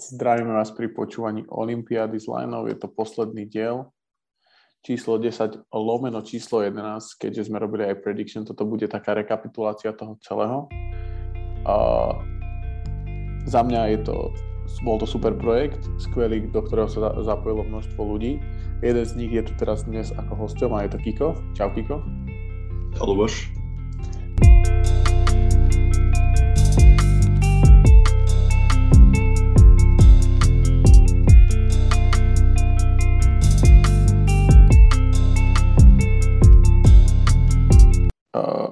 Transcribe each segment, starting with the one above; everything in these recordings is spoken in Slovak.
Zdravíme vás pri počúvaní Olympiády z Lineov. Je to posledný diel. Číslo 10 lomeno číslo 11, keďže sme robili aj prediction, toto bude taká rekapitulácia toho celého. A za mňa je to, bol to super projekt, skvelý, do ktorého sa zapojilo množstvo ľudí. Jeden z nich je tu teraz dnes ako hosťom a je to Kiko. Čau Kiko. Luboš.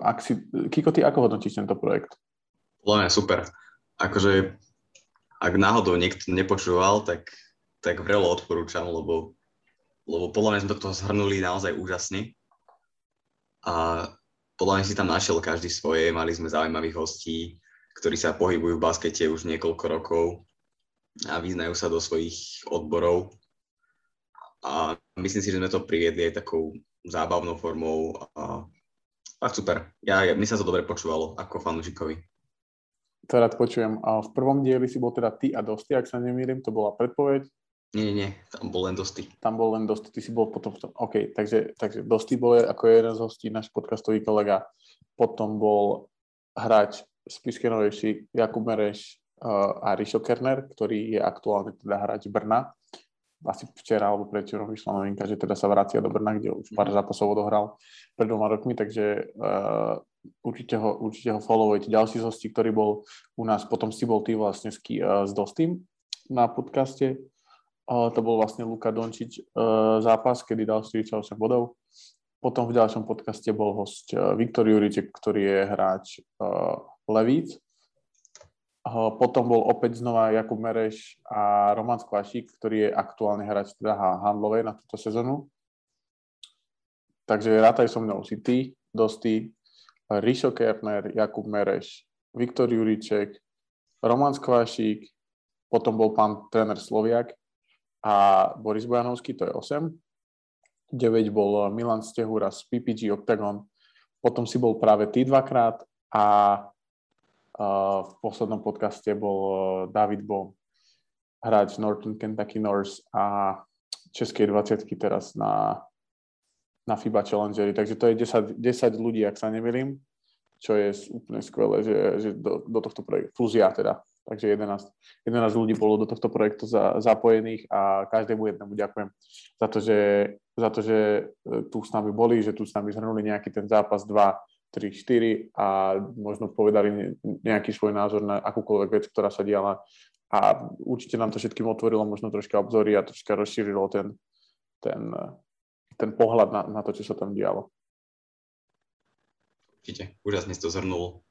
Ak si, Kiko, ty ako hodnotíš tento projekt? Podľa super. Akože, ak náhodou niekto nepočúval, tak, tak vrelo odporúčam, lebo, lebo podľa mňa sme to zhrnuli naozaj úžasne. A podľa mňa si tam našiel každý svoje, mali sme zaujímavých hostí, ktorí sa pohybujú v baskete už niekoľko rokov a vyznajú sa do svojich odborov. A myslím si, že sme to priviedli aj takou zábavnou formou a fakt super. Ja, ja, mi sa to dobre počúvalo ako fanúšikovi. To rád počujem. A v prvom dieli si bol teda ty a Dosti, ak sa nemýlim, to bola predpoveď. Nie, nie, tam bol len Dosti. Tam bol len Dosti, ty si bol potom v tom. OK, takže, takže Dosti bol ako jeden z hostí, náš podcastový kolega. Potom bol hráč z Piskenovejší Jakub Mereš uh, a Rišo Kerner, ktorý je aktuálne teda hráč Brna asi včera alebo predčerom vyšla novinka, že teda sa vracia do Brna, kde už pár mhm. zápasov odohral pred dvoma rokmi, takže uh, určite, ho, určite ho followujte. Ďalší z hostí, ktorý bol u nás, potom si bol ty vlastne s, uh, s Dostým na podcaste. Uh, to bol vlastne Luka Dončič uh, zápas, kedy dal 48 bodov. Potom v ďalšom podcaste bol host Viktor Juriček, ktorý je hráč uh, Levíc potom bol opäť znova Jakub Mereš a Roman Skvašík, ktorý je aktuálne hráč teda handlovej na túto sezónu. Takže rátaj so mnou si ty, Dosti, Rišo Kerner, Jakub Mereš, Viktor Juriček, Roman Skvašík, potom bol pán tréner Sloviak a Boris Bojanovský, to je 8. 9 bol Milan Stehura z PPG Octagon, potom si bol práve ty dvakrát a v poslednom podcaste bol e, David Bo, hráč Northern Kentucky North a Českej 20 teraz na, na FIBA Challengery. Takže to je 10, 10 ľudí, ak sa nemýlim, čo je úplne skvelé, že, že do, do tohto projektu, ja teda, takže 11, 11 ľudí bolo do tohto projektu za, zapojených a každému jednému ďakujem za to, že, za to, že e, tu s nami boli, že tu s nami zhrnuli nejaký ten zápas 2 3, 4 a možno povedali nejaký svoj názor na akúkoľvek vec, ktorá sa diala. A určite nám to všetkým otvorilo možno troška obzory a troška rozšírilo ten, ten, ten pohľad na, na to, čo sa tam dialo. Určite, úžasne si to zhrnul.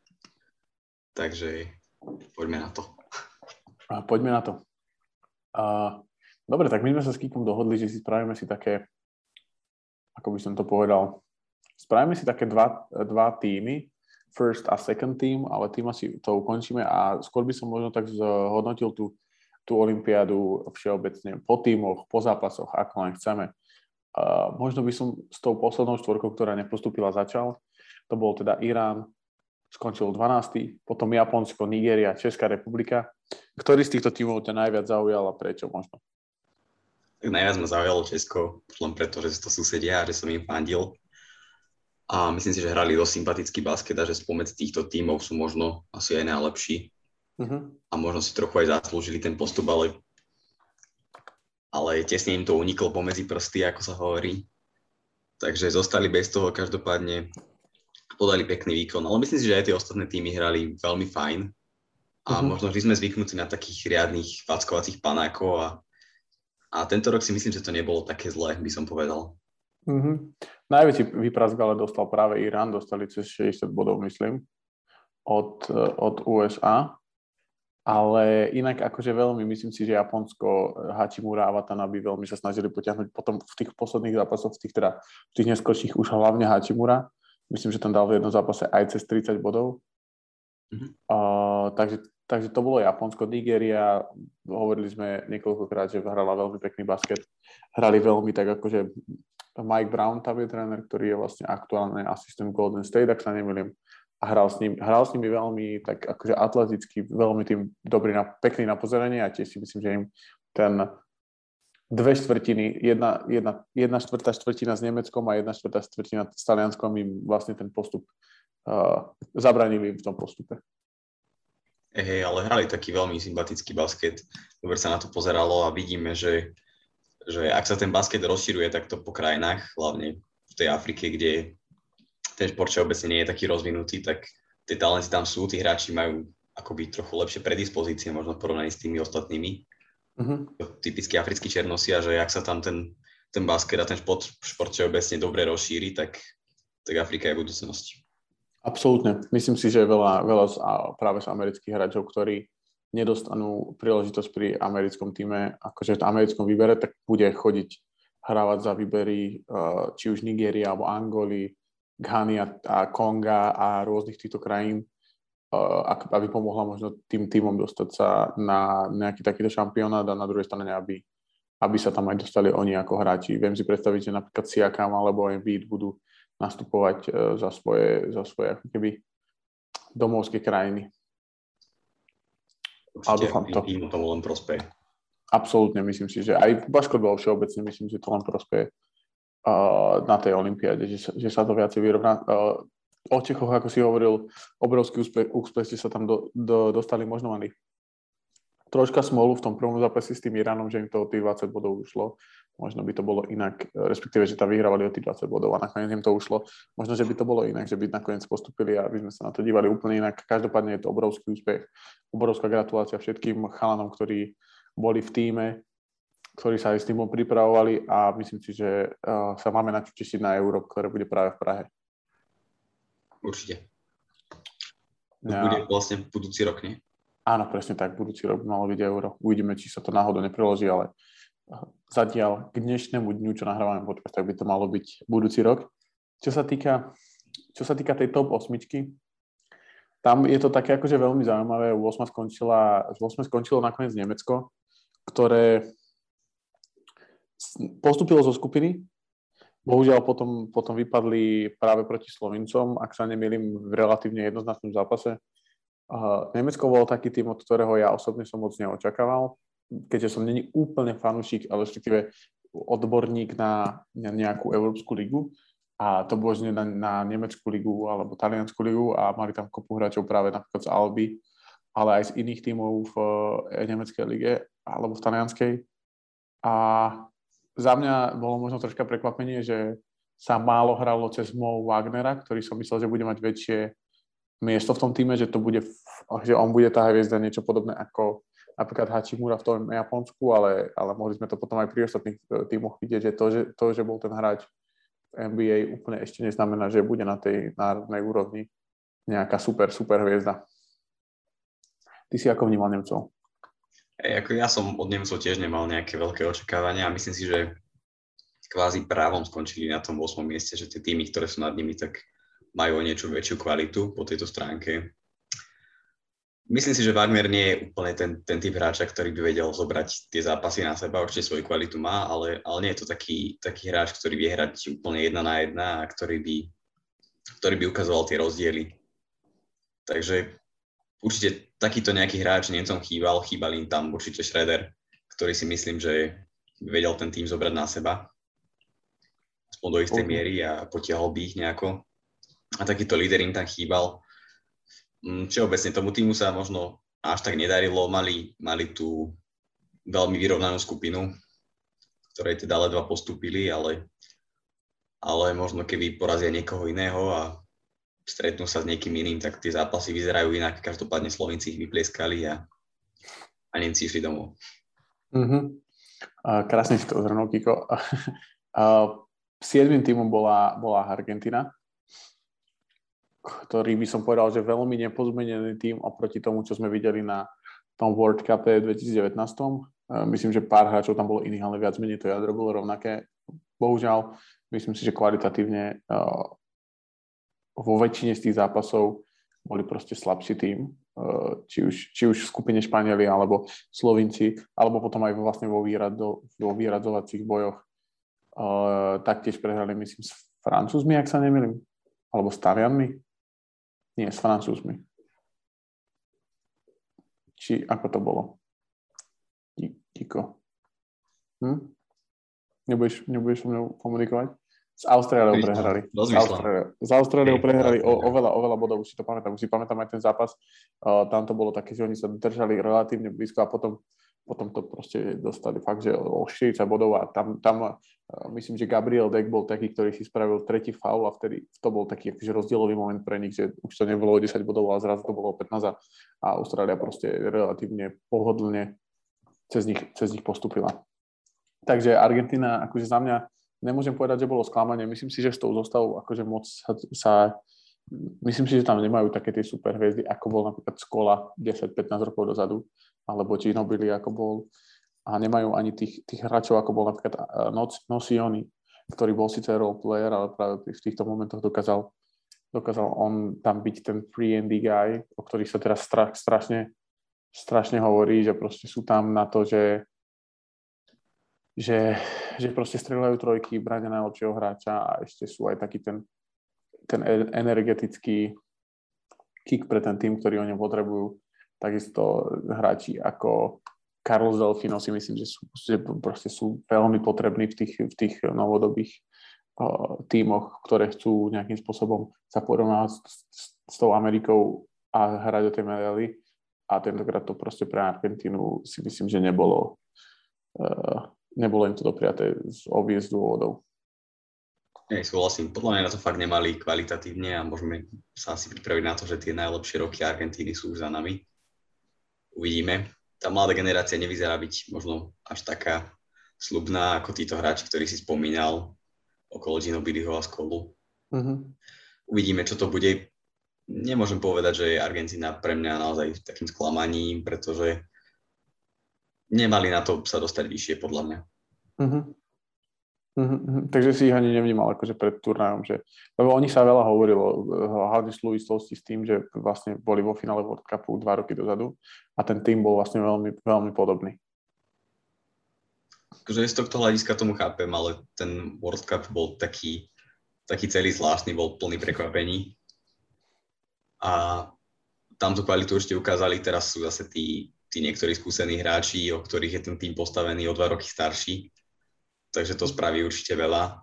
Takže poďme na to. A poďme na to. A, dobre, tak my sme sa s Kikom dohodli, že si spravíme si také, ako by som to povedal, Spravíme si také dva, dva týmy, first a second team, ale tým asi to ukončíme a skôr by som možno tak zhodnotil tú, tú olympiádu všeobecne po týmoch, po zápasoch, ako len chceme. Uh, možno by som s tou poslednou štvorkou, ktorá nepostúpila, začal. To bol teda Irán, skončil 12. Potom Japonsko, Nigéria, Česká republika. Ktorý z týchto tímov ťa najviac zaujal a prečo možno? Tak najviac ma zaujalo Česko, len preto, že to susedia a že som im fandil a myslím si, že hrali dosť sympatický basket a že spomedzi týchto tímov sú možno asi aj najlepší. Uh-huh. A možno si trochu aj zaslúžili ten postup, ale, ale tesne im to uniklo pomedzi prsty, ako sa hovorí. Takže zostali bez toho, každopádne podali pekný výkon. Ale myslím si, že aj tie ostatné týmy hrali veľmi fajn. A uh-huh. možno, že sme zvyknutí na takých riadných fackovacích panákov a, a tento rok si myslím, že to nebolo také zlé, by som povedal. Mm-hmm. Najväčší výprask ale dostal práve Irán, dostali cez 60 bodov, myslím, od, od USA. Ale inak akože veľmi, myslím si, že Japonsko, Hachimura a Watanabe veľmi sa snažili potiahnuť potom v tých posledných zápasoch, v tých, teda, v tých neskôrších už hlavne Hachimura. Myslím, že tam dal v jednom zápase aj cez 30 bodov. Mm-hmm. Uh, takže, takže to bolo Japonsko, Nigeria, hovorili sme niekoľkokrát, že hrala veľmi pekný basket. Hrali veľmi tak akože Mike Brown tam je tréner, ktorý je vlastne aktuálne asistent Golden State, ak sa nemýlim. a hral s, ním, hral s nimi veľmi tak akože atleticky, veľmi tým dobrý, na, pekný na pozeranie a tiež si myslím, že im ten dve štvrtiny, jedna, jedna, jedna štvrtá štvrtina s Nemeckom a jedna štvrtá štvrtina s Talianskom im vlastne ten postup uh, zabranili v tom postupe. Hej, ale hrali taký veľmi sympatický basket. Dobre sa na to pozeralo a vidíme, že, že ak sa ten basket rozširuje takto po krajinách, hlavne v tej Afrike, kde ten šport obecne nie je taký rozvinutý, tak tie talenty tam sú, tí hráči majú akoby trochu lepšie predispozície možno v porovnaní s tými ostatnými. Uh-huh. Typický africký černosia, že ak sa tam ten, ten basket a ten šport, šport obecne dobre rozšíri, tak, tak Afrika je budúcnosť. Absolútne. Myslím si, že veľa, veľa z, a práve z amerických hráčov, ktorí nedostanú príležitosť pri americkom týme, akože v americkom výbere, tak bude chodiť hrávať za výbery uh, či už Nigéria alebo Angoly, Ghany a, a Konga a rôznych týchto krajín, uh, aby pomohla možno tým týmom dostať sa na nejaký takýto šampionát a na druhej strane, aby, aby sa tam aj dostali oni ako hráči. Viem si predstaviť, že napríklad Siakam alebo Embiid budú nastupovať e, za svoje, za svoje ako keby domovské krajiny. Určite, a dúfam to. Tým tomu len prospeje. Absolútne, myslím si, že aj basketbal všeobecne, myslím, že to len prospeje uh, na tej olympiáde, že že sa to viacej vyrovná. Uh, o Čechoch, ako si hovoril, obrovský úspech, úspech ste sa tam do, do, dostali, možno mali troška smolu v tom prvom zápase s tým Iránom, že im to o tých 20 bodov ušlo. Možno by to bolo inak, respektíve, že tam vyhrávali o tých 20 bodov a nakoniec im to ušlo. Možno, že by to bolo inak, že by nakoniec postupili a by sme sa na to dívali úplne inak. Každopádne je to obrovský úspech. Obrovská gratulácia všetkým chalanom, ktorí boli v týme, ktorí sa aj s týmom pripravovali a myslím si, že uh, sa máme na čo tešiť na Európ, ktoré bude práve v Prahe. Určite. To ja. bude vlastne budúci rok, nie? Áno, presne tak, budúci rok malo byť euro. Uvidíme, či sa to náhodou nepreloží, ale eh, zatiaľ k dnešnému dňu, čo nahrávame podcast, tak by to malo byť budúci rok. Čo sa týka, čo sa týka tej top osmičky, tam je to také akože veľmi zaujímavé. U 8 skončila, 8 skončilo nakoniec Nemecko, ktoré postupilo zo skupiny. Bohužiaľ potom, potom vypadli práve proti Slovincom, ak sa nemýlim, v relatívne jednoznačnom zápase. Uh, Nemecko bolo taký tým, od ktorého ja osobne som moc neočakával, keďže som není úplne fanúšik, ale respektíve odborník na, nejakú Európsku ligu a to bolo na, na Nemeckú ligu alebo Taliansku ligu a mali tam kopu hráčov práve napríklad z Alby, ale aj z iných tímov v uh, Nemeckej lige alebo v Talianskej. A za mňa bolo možno troška prekvapenie, že sa málo hralo cez Mo Wagnera, ktorý som myslel, že bude mať väčšie miesto v tom týme, že to bude, že on bude tá hviezda niečo podobné ako napríklad Hachimura v tom Japonsku, ale, ale mohli sme to potom aj pri ostatných e, týmoch vidieť, že to, že to, že bol ten hráč v NBA úplne ešte neznamená, že bude na tej národnej úrovni nejaká super, super hviezda. Ty si ako vnímal Nemcov? Hey, ako ja som od Nemcov tiež nemal nejaké veľké očakávania a myslím si, že kvázi právom skončili na tom 8. mieste, že tie týmy, ktoré sú nad nimi, tak majú o niečo väčšiu kvalitu po tejto stránke. Myslím si, že Wagner nie je úplne ten, ten typ hráča, ktorý by vedel zobrať tie zápasy na seba, určite svoju kvalitu má, ale, ale nie je to taký, taký hráč, ktorý vie hrať úplne jedna na jedna a ktorý by, ktorý by ukazoval tie rozdiely. Takže určite takýto nejaký hráč Nemcom chýbal, chýbal im tam určite Schroeder, ktorý si myslím, že vedel ten tým zobrať na seba aspoň do istej miery a potiahol by ich nejako a takýto líder im tam chýbal. Mm, všeobecne tomu týmu sa možno až tak nedarilo, mali, mali tú veľmi vyrovnanú skupinu, ktorej teda ledva postúpili, ale, ale možno keby porazia niekoho iného a stretnú sa s niekým iným, tak tie zápasy vyzerajú inak. Každopádne Slovenci ich vyplieskali a, a Nemci išli domov. Mm-hmm. krásne si to zhrnul, Kiko. Uh, siedmým týmom bola, bola Argentina, ktorý by som povedal, že veľmi nepozmenený tým oproti tomu, čo sme videli na tom World Cup 2019. Myslím, že pár hráčov tam bolo iných, ale viac menej to jadro bolo rovnaké. Bohužiaľ, myslím si, že kvalitatívne uh, vo väčšine z tých zápasov boli proste slabší tým, uh, či už, či už v skupine Španieli alebo Slovinci, alebo potom aj vlastne vo, výrado, vo výradzovacích bojoch. Taktiež prehrali, myslím, s Francúzmi, ak sa nemýlim, alebo s Talianmi Nie, s Francúzmi. Či ako to bolo? Kiko. Hm? Nebudeš, nebudeš so mnou komunikovať? S Austráliou prehrali. S Austráliou, s Austráliou prehrali o, oveľa, oveľa bodov, už si to pamätám. Už si pamätám aj ten zápas. Uh, tam to bolo také, že oni sa držali relatívne blízko a potom, potom to proste dostali fakt, že o 40 bodov a tam, tam uh, myslím, že Gabriel Deck bol taký, ktorý si spravil tretí faul a vtedy to bol taký akože rozdielový moment pre nich, že už to nebolo o 10 bodov, ale zrazu to bolo o 15 a, Austrália proste relatívne pohodlne cez nich, cez nich postupila. Takže Argentina, akože za mňa, nemôžem povedať, že bolo sklamanie. Myslím si, že s tou zostavou akože moc sa, sa myslím si, že tam nemajú také tie super hviezdy, ako bol napríklad Skola 10-15 rokov dozadu, alebo Ginobili, ako bol. A nemajú ani tých, tých hráčov, ako bol napríklad Nocioni, ktorý bol síce role player, ale práve v týchto momentoch dokázal, dokázal on tam byť ten free and guy, o ktorých sa teraz stra, strašne, strašne hovorí, že proste sú tam na to, že že, že proste strieľajú trojky, bráňa najlepšieho hráča a ešte sú aj taký ten, ten e, energetický kick pre ten tým, ktorý oni potrebujú. Takisto hráči ako Carlos Delfino si myslím, že sú, že proste sú veľmi potrební v tých, v tých novodobých uh, tímoch, ktoré chcú nejakým spôsobom sa porovnávať s, s, s tou Amerikou a hrať o tej medaily. A tentokrát to proste pre Argentínu si myslím, že nebolo uh, nebolo im to dopriaté z obvious dôvodov. Nej, súhlasím. Podľa mňa na to fakt nemali kvalitatívne a môžeme sa asi pripraviť na to, že tie najlepšie roky Argentíny sú už za nami. Uvidíme. Tá mladá generácia nevyzerá byť možno až taká slubná ako títo hráči, ktorí si spomínal okolo Ginobiliho a Skolu. Uh-huh. Uvidíme, čo to bude. Nemôžem povedať, že je Argentina pre mňa naozaj takým sklamaním, pretože nemali na to sa dostať vyššie, podľa mňa. Uh-huh. Uh-huh. Takže si ich ani nevnímal akože pred turnajom, že, lebo o nich sa veľa hovorilo, hlavne v súvislosti s tým, že vlastne boli vo finále World Cupu dva roky dozadu a ten tým bol vlastne veľmi, veľmi podobný. Akože z tohto hľadiska tomu chápem, ale ten World Cup bol taký, taký celý zvláštny, bol plný prekvapení. A tam tú kvalitu ešte ukázali, teraz sú zase tí tí niektorí skúsení hráči, o ktorých je ten tým postavený o dva roky starší. Takže to spraví určite veľa.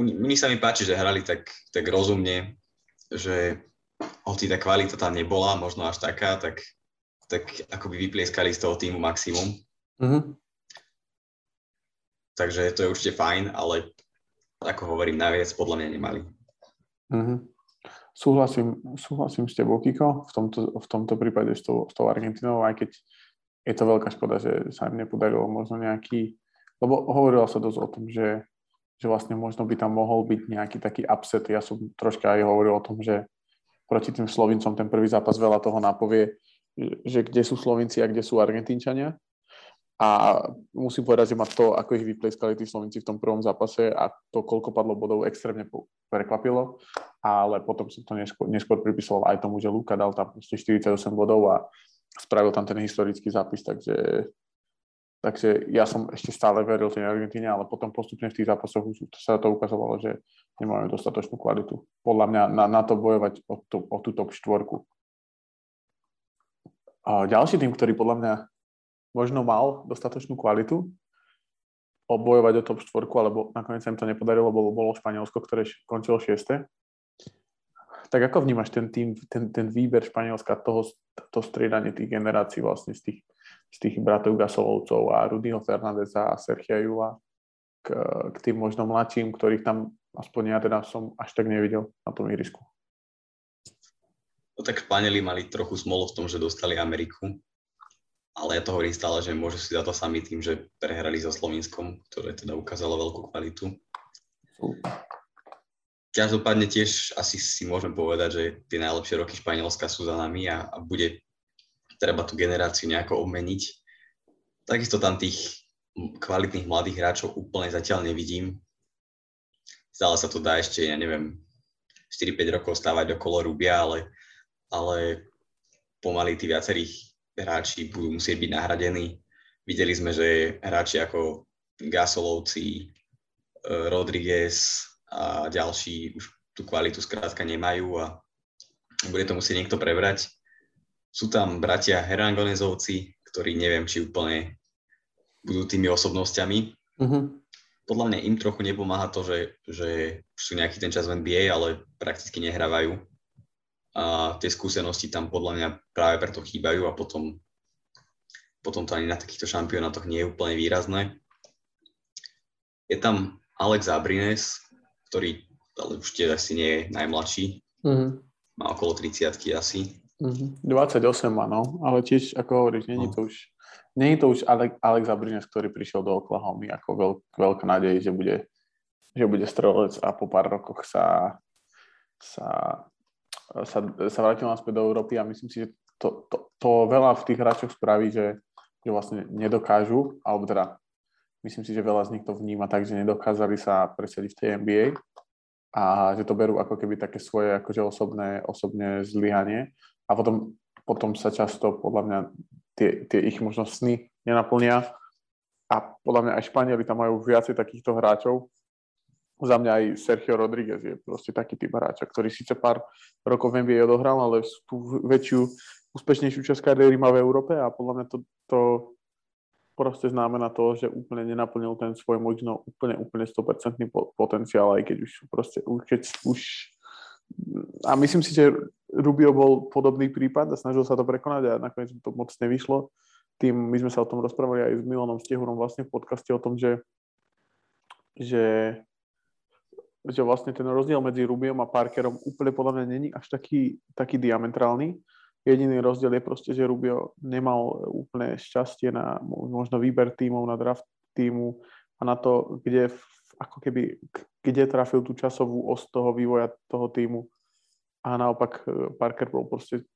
Mne sa mi páči, že hrali tak, tak rozumne, že hoci tá kvalita tam nebola, možno až taká, tak, tak by vyplieskali z toho týmu maximum. Mm-hmm. Takže to je určite fajn, ale ako hovorím, najviac podľa mňa nemali. Mm-hmm. Súhlasím, súhlasím s tebou, Kiko, v tomto, v tomto prípade s tou, s tou Argentinou, aj keď je to veľká škoda, že sa im nepodarilo možno nejaký, lebo hovorilo sa dosť o tom, že, že vlastne možno by tam mohol byť nejaký taký upset. Ja som troška aj hovoril o tom, že proti tým Slovincom ten prvý zápas veľa toho napovie, že kde sú Slovinci a kde sú Argentínčania. A musím povedať, že ma to, ako ich vypleskali tí Slovenci v tom prvom zápase a to, koľko padlo bodov, extrémne prekvapilo. Ale potom som to neskôr, neskôr pripisoval aj tomu, že Luka dal tam 48 bodov a spravil tam ten historický zápis, takže, takže ja som ešte stále veril tej Argentíne, ale potom postupne v tých zápasoch sa to ukazovalo, že nemajú dostatočnú kvalitu. Podľa mňa na, na to bojovať o, tú, o tú top štvorku. A ďalší tým, ktorý podľa mňa možno mal dostatočnú kvalitu obojovať o top 4, alebo nakoniec sa im to nepodarilo, bolo, bolo Španielsko, ktoré končilo 6. Tak ako vnímaš ten tým, ten, ten výber Španielska, toho, to striedanie tých generácií vlastne z tých, z tých bratov Gasolovcov a Rudyho Fernandeza a Sergia Jula k, k tým možno mladším, ktorých tam aspoň ja teda som až tak nevidel na tom ihrisku. No tak Španieli mali trochu smolo v tom, že dostali Ameriku, ale ja to hovorím stále, že môžu si za to sami tým, že prehrali so Slovinskom, ktoré teda ukázalo veľkú kvalitu. Každopádne tiež asi si môžem povedať, že tie najlepšie roky Španielska sú za nami a, a bude treba tú generáciu nejako obmeniť. Takisto tam tých kvalitných mladých hráčov úplne zatiaľ nevidím. Stále sa to dá ešte, ja neviem, 4-5 rokov stávať okolo Rubia, ale, ale pomaly tí viacerých hráči budú musieť byť nahradení. Videli sme, že hráči ako Gasolovci, e, Rodriguez a ďalší už tú kvalitu skrátka nemajú a bude to musieť niekto prebrať. Sú tam bratia Herangonezovci, ktorí neviem, či úplne budú tými osobnosťami. Uh-huh. Podľa mňa im trochu nepomáha to, že, že sú nejaký ten čas v NBA, ale prakticky nehrávajú. A tie skúsenosti tam podľa mňa práve preto chýbajú a potom, potom to ani na takýchto šampionátoch nie je úplne výrazné. Je tam Alex Abrines, ktorý ale už tiež asi nie je najmladší. Uh-huh. Má okolo 30 asi. Uh-huh. 28 má, no, ale tiež, ako hovoríš, není no. to už je to už Alex, Alex Abrines, ktorý prišiel do Oklahoma ako veľk, veľká nádej, že bude, že bude strelec a po pár rokoch sa, sa, sa, sa vrátil naspäť do Európy a myslím si, že to, to, to veľa v tých hráčoch spraví, že, že vlastne nedokážu, alebo teda myslím si, že veľa z nich to vníma tak, že nedokázali sa presadiť v tej NBA a že to berú ako keby také svoje akože osobné, osobné zlyhanie a potom, potom sa často podľa mňa tie, tie ich možno nenaplnia. A podľa mňa aj Španieli tam majú viacej takýchto hráčov. Za mňa aj Sergio Rodríguez je proste taký typ hráča, ktorý síce pár rokov v NBA odohral, ale tú väčšiu, úspešnejšiu časť kariéry má v Európe a podľa mňa to, to proste znamená to, že úplne nenaplnil ten svoj možno úplne, úplne 100% potenciál, aj keď už proste, keď už a myslím si, že Rubio bol podobný prípad a snažil sa to prekonať a nakoniec to moc nevyšlo. Tým my sme sa o tom rozprávali aj s Milanom Stehurom vlastne v podcaste o tom, že, že, že vlastne ten rozdiel medzi Rubiom a Parkerom úplne podľa mňa není až taký, taký diametrálny. Jediný rozdiel je proste, že Rubio nemal úplne šťastie na možno výber tímov, na draft týmu a na to, kde ako keby, kde trafil tú časovú os toho vývoja toho týmu. A naopak e, Parker bol proste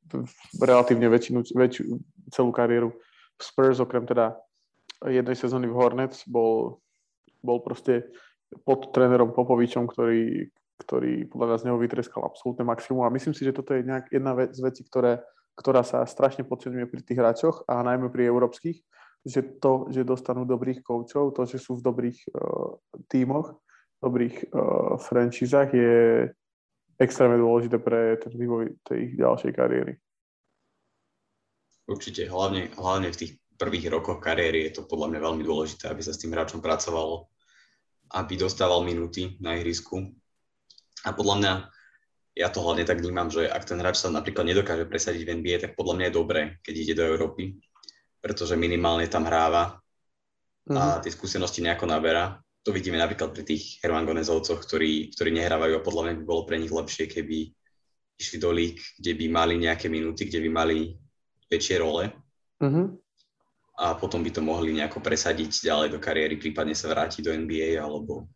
relatívne väčšinu, väčšiu, celú kariéru v Spurs, okrem teda jednej sezóny v Hornets, bol, bol proste pod trénerom Popovičom, ktorý, ktorý podľa nás z neho vytreskal absolútne maximum. A myslím si, že toto je nejak jedna vec z vecí, ktoré, ktorá sa strašne podceňuje pri tých hráčoch a najmä pri európskych, že to, že dostanú dobrých koučov, to, že sú v dobrých uh, tímoch, dobrých uh, franchízach je extrémne dôležité pre ten vývoj tej ich ďalšej kariéry. Určite, hlavne, hlavne v tých prvých rokoch kariéry je to podľa mňa veľmi dôležité, aby sa s tým hráčom pracovalo, aby dostával minúty na ihrisku. A podľa mňa, ja to hlavne tak vnímam, že ak ten hráč sa napríklad nedokáže presadiť v NBA, tak podľa mňa je dobré, keď ide do Európy, pretože minimálne tam hráva a mm-hmm. tie skúsenosti nejako naberá. To vidíme napríklad pri tých Hermangonezovcoch, ktorí, ktorí nehrávajú a podľa mňa by bolo pre nich lepšie, keby išli do lík, kde by mali nejaké minúty, kde by mali väčšie role. Mm-hmm. A potom by to mohli nejako presadiť ďalej do kariéry, prípadne sa vrátiť do NBA, alebo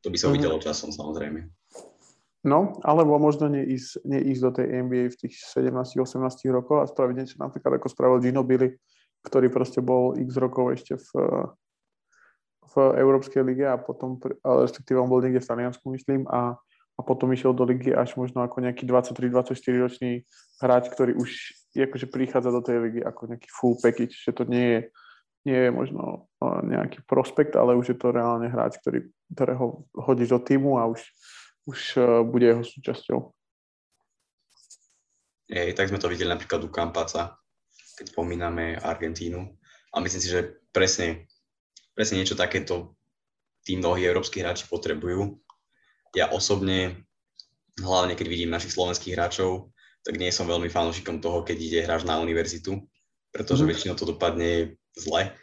to by sa mm-hmm. uvidelo časom samozrejme. No, alebo možno neísť, neísť do tej NBA v tých 17-18 rokoch a spraviť niečo napríklad ako spravil Gino Billy, ktorý proste bol x rokov ešte v, v Európskej lige a potom, respektíve on bol niekde v Taliansku, myslím, a, a potom išiel do ligy až možno ako nejaký 23-24 ročný hráč, ktorý už akože prichádza do tej ligy ako nejaký full package, že to nie je, nie je možno nejaký prospekt, ale už je to reálne hráč, ktorý, ktorého hodíš do týmu a už už uh, bude jeho súčasťou. Ej, tak sme to videli napríklad u Kampaca, keď spomíname Argentínu. A myslím si, že presne, presne niečo takéto tí mnohí európsky hráči potrebujú. Ja osobne, hlavne keď vidím našich slovenských hráčov, tak nie som veľmi fanúšikom toho, keď ide hráč na univerzitu, pretože mm. väčšinou to dopadne zle,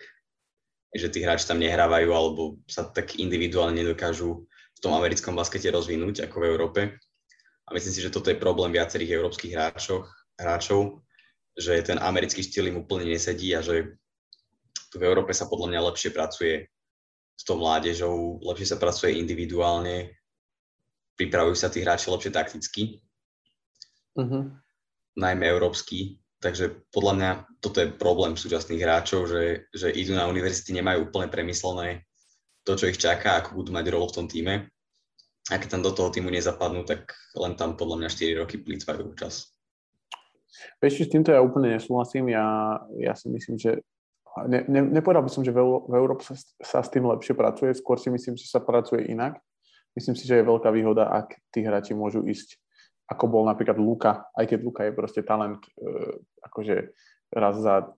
že tí hráči tam nehrávajú alebo sa tak individuálne nedokážu tom americkom baskete rozvinúť ako v Európe. A myslím si, že toto je problém viacerých európskych hráčov, hráčov že ten americký štýl im úplne nesedí a že tu v Európe sa podľa mňa lepšie pracuje s tou mládežou, lepšie sa pracuje individuálne, pripravujú sa tí hráči lepšie takticky, uh-huh. najmä európsky. Takže podľa mňa toto je problém súčasných hráčov, že, že idú na univerzity, nemajú úplne premyslené to, čo ich čaká, ako budú mať rolu v tom týme. A keď tam do toho týmu nezapadnú, tak len tam podľa mňa 4 roky plýtvajú čas. Vieš, s týmto ja úplne nesúhlasím. Ja, ja si myslím, že ne, ne, nepovedal by som, že v, v Európe sa, sa s tým lepšie pracuje, skôr si myslím, že sa pracuje inak. Myslím si, že je veľká výhoda, ak tí hráči môžu ísť ako bol napríklad Luka, aj keď Luka je proste talent uh, akože raz za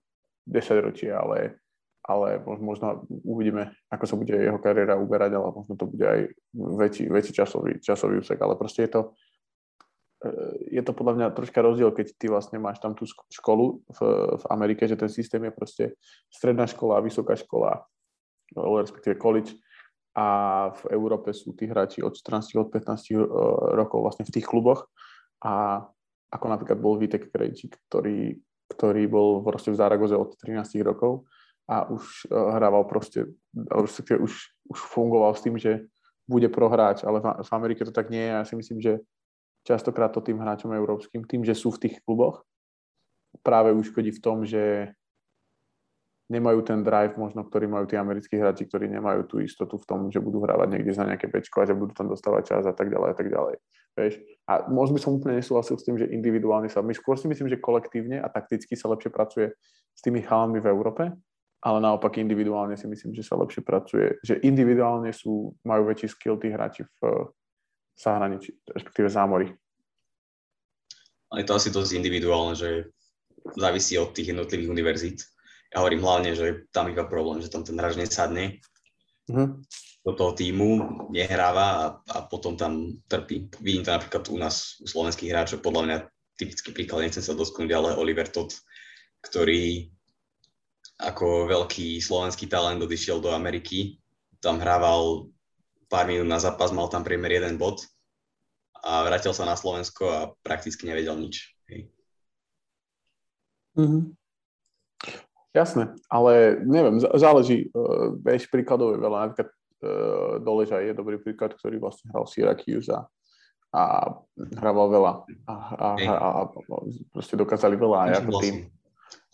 10 ročie, ale, ale možno uvidíme, ako sa bude jeho kariéra uberať, ale možno to bude aj väčší, väčší časový, časový úsek, ale proste je to, je to podľa mňa troška rozdiel, keď ty vlastne máš tam tú školu v, v Amerike, že ten systém je proste stredná škola, vysoká škola, respektíve college a v Európe sú tí hráči od 14, od 15 e, rokov vlastne v tých kluboch a ako napríklad bol Vitek Krejčík, ktorý, ktorý bol proste v Zaragoze od 13 rokov a už uh, hrával proste, už, už, už fungoval s tým, že bude prohráč, ale v Amerike to tak nie je. Ja si myslím, že častokrát to tým hráčom európskym, tým, že sú v tých kluboch, práve uškodí v tom, že nemajú ten drive možno, ktorý majú tí americkí hráči, ktorí nemajú tú istotu v tom, že budú hrávať niekde za nejaké pečko a že budú tam dostávať čas a tak ďalej a tak ďalej. Vieš? A možno by som úplne nesúhlasil s tým, že individuálne sa, my skôr si myslím, že kolektívne a takticky sa lepšie pracuje s tými chalami v Európe, ale naopak individuálne si myslím, že sa lepšie pracuje, že individuálne sú, majú väčší skill tí hráči v, zahraničí, respektíve zámorí. Ale je to asi dosť individuálne, že závisí od tých jednotlivých univerzít. Ja hovorím hlavne, že tam iba problém, že tam ten hráč nesadne mm-hmm. do toho týmu, nehráva a, a potom tam trpí. Vidím to napríklad u nás, u slovenských hráčov, podľa mňa typický príklad, nechcem sa dosknúť, ale Oliver Todd, ktorý ako veľký slovenský talent odišiel do Ameriky, tam hrával pár minút na zápas, mal tam priemer jeden bod a vrátil sa na Slovensko a prakticky nevedel nič. Hej. Mm-hmm. Jasné, ale neviem, záleží, uh, vieš, príkladov je veľa, napríklad uh, Doleža je dobrý príklad, ktorý vlastne hral Syracuse a, a hrával veľa a, a, a, a, a proste dokázali veľa aj ako tým.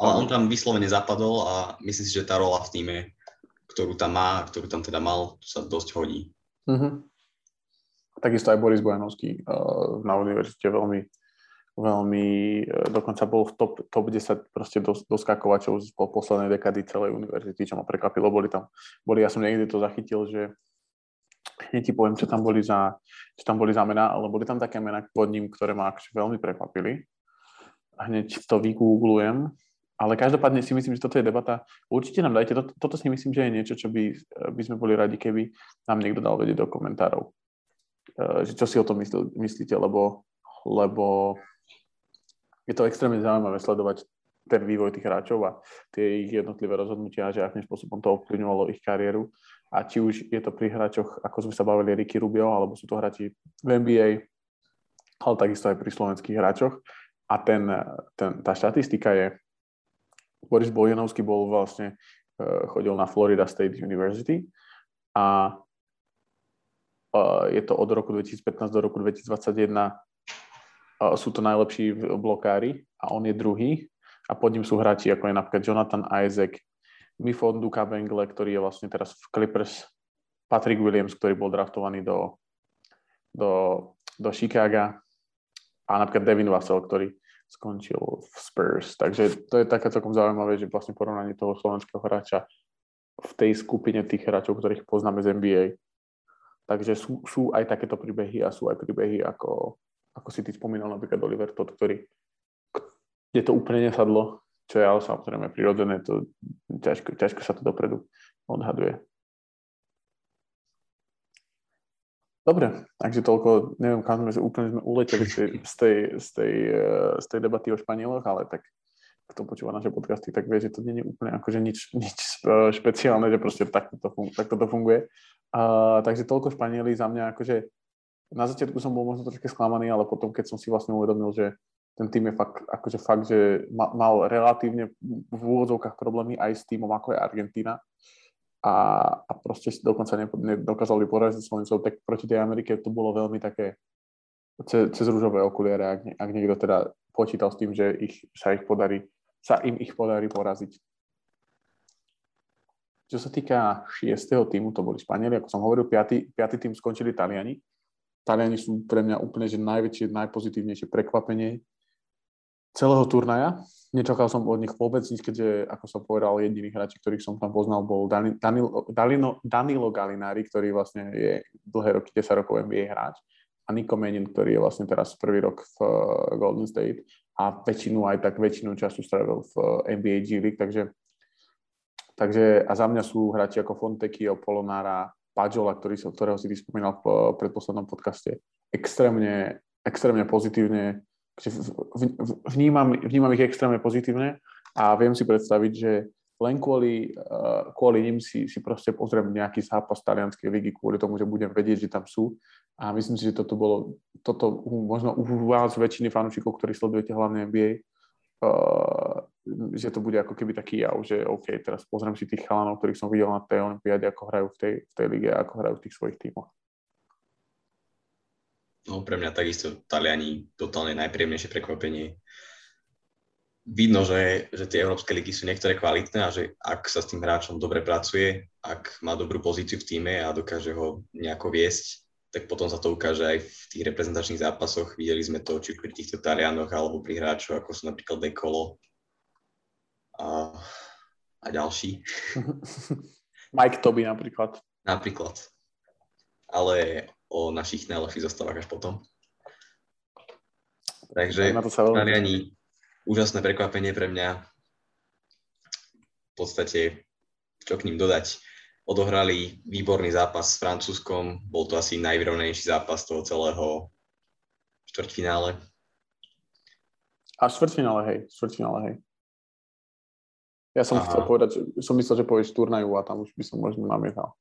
Ale on tam vyslovene zapadol a myslím si, že tá rola v týme, ktorú tam má, ktorú tam teda mal, sa dosť hodí. Mm-hmm. Takisto aj Boris Bojanovský uh, na univerzite veľmi, veľmi, uh, dokonca bol v top, top 10 proste dos, doskakovačov z po poslednej dekady celej univerzity, čo ma prekvapilo. Boli tam, boli, ja som niekde to zachytil, že hneď ti poviem, čo tam boli za, čo tam boli za mená, ale boli tam také mená pod ním, ktoré ma akože veľmi prekvapili. A hneď to vygooglujem ale každopádne si myslím, že toto je debata. Určite nám dajte, toto, toto si myslím, že je niečo, čo by, by sme boli radi, keby nám niekto dal vedieť do komentárov. Uh, že čo si o tom myslí, myslíte, lebo, lebo je to extrémne zaujímavé sledovať ten vývoj tých hráčov a tie ich jednotlivé rozhodnutia, že akým spôsobom to ovplyvňovalo ich kariéru. A či už je to pri hráčoch, ako sme sa bavili, Ricky Rubio, alebo sú to hráči v NBA, ale takisto aj pri slovenských hráčoch. A ten, ten, tá štatistika je Boris Bojanovský bol vlastne, e, chodil na Florida State University a je to od roku 2015 do roku 2021 sú to najlepší blokári a on je druhý a pod ním sú hráči ako je napríklad Jonathan Isaac, Mifon Duka ktorý je vlastne teraz v Clippers, Patrick Williams, ktorý bol draftovaný do, do, do Chicaga a napríklad Devin Vassell, ktorý skončil v Spurs. Takže to je také celkom zaujímavé, že vlastne porovnanie toho slovenského hráča v tej skupine tých hráčov, ktorých poznáme z NBA. Takže sú, sú aj takéto príbehy a sú aj príbehy, ako, ako si ty spomínal napríklad Oliver Todd, ktorý, kde to úplne nesadlo, čo je ale samozrejme prirodzené, to ťažko, ťažko sa to dopredu odhaduje. Dobre, takže toľko, neviem, kam sme úplne sme uleteli z tej, z tej, z tej, eh, z tej debaty o Španieloch, ale tak kto počúva naše podcasty, tak vie, že to nie je úplne akože nič, nič eh, špeciálne, že proste takto to, funguje, takto to funguje. Uh, takže toľko Španieli za mňa, akože na začiatku som bol možno trošku sklamaný, ale potom, keď som si vlastne uvedomil, že ten tým je fakt, akože fakt, že mal relatívne v úvodzovkách problémy aj s týmom, ako je Argentína, a, a proste si dokonca nedokázali poraziť Slovencov, tak proti tej Amerike to bolo veľmi také cez, cez rúžové okuliare, ak, ak niekto teda počítal s tým, že ich, sa, ich podarí, sa im ich podarí poraziť. Čo sa týka šiestého týmu, to boli Španieli, ako som hovoril, piatý, piatý tým skončili Taliani. Taliani sú pre mňa úplne že najväčšie, najpozitívnejšie prekvapenie celého turnaja. Nečakal som od nich vôbec nič, keďže, ako som povedal, jediný hráč, ktorých som tam poznal, bol Danilo, Danilo, Danilo Galinari, ktorý vlastne je dlhé roky, 10 rokov NBA hráč. A Nico Menin, ktorý je vlastne teraz prvý rok v uh, Golden State a väčšinu, aj tak väčšinu času strávil v uh, NBA G League, takže, takže a za mňa sú hráči ako Fontecchio, Polonára, Pajola, ktorý, ktorého si vyspomínal v uh, predposlednom podcaste, extrémne, extrémne pozitívne, vnímam, vnímam ich extrémne pozitívne a viem si predstaviť, že len kvôli, uh, kvôli ním si, si proste pozriem nejaký zápas talianskej ligy kvôli tomu, že budem vedieť, že tam sú. A myslím si, že toto bolo, toto možno u vás väčšiny fanúšikov, ktorí sledujete hlavne NBA, uh, že to bude ako keby taký jav, že OK, teraz pozriem si tých chalanov, ktorých som videl na tej olympiáde, ako hrajú v tej, v tej lige a ako hrajú v tých svojich tímoch. No pre mňa takisto Taliani totálne najpríjemnejšie prekvapenie vidno, že, že tie európske ligy sú niektoré kvalitné a že ak sa s tým hráčom dobre pracuje, ak má dobrú pozíciu v týme a dokáže ho nejako viesť, tak potom sa to ukáže aj v tých reprezentačných zápasoch. Videli sme to či pri týchto Talianoch alebo pri hráčoch, ako sú napríklad Dekolo a, a ďalší. Mike Toby napríklad. Napríklad. Ale o našich najlepších zostávach až potom. Takže Taliani úžasné prekvapenie pre mňa. V podstate, čo k ním dodať. Odohrali výborný zápas s Francúzskom, bol to asi najvyrovnejší zápas toho celého štvrťfinále. A štvrťfinále, hej, štvrťfinále, hej. Ja som Aha. chcel povedať, som myslel, že povieš turnaju a tam už by som možno namietal.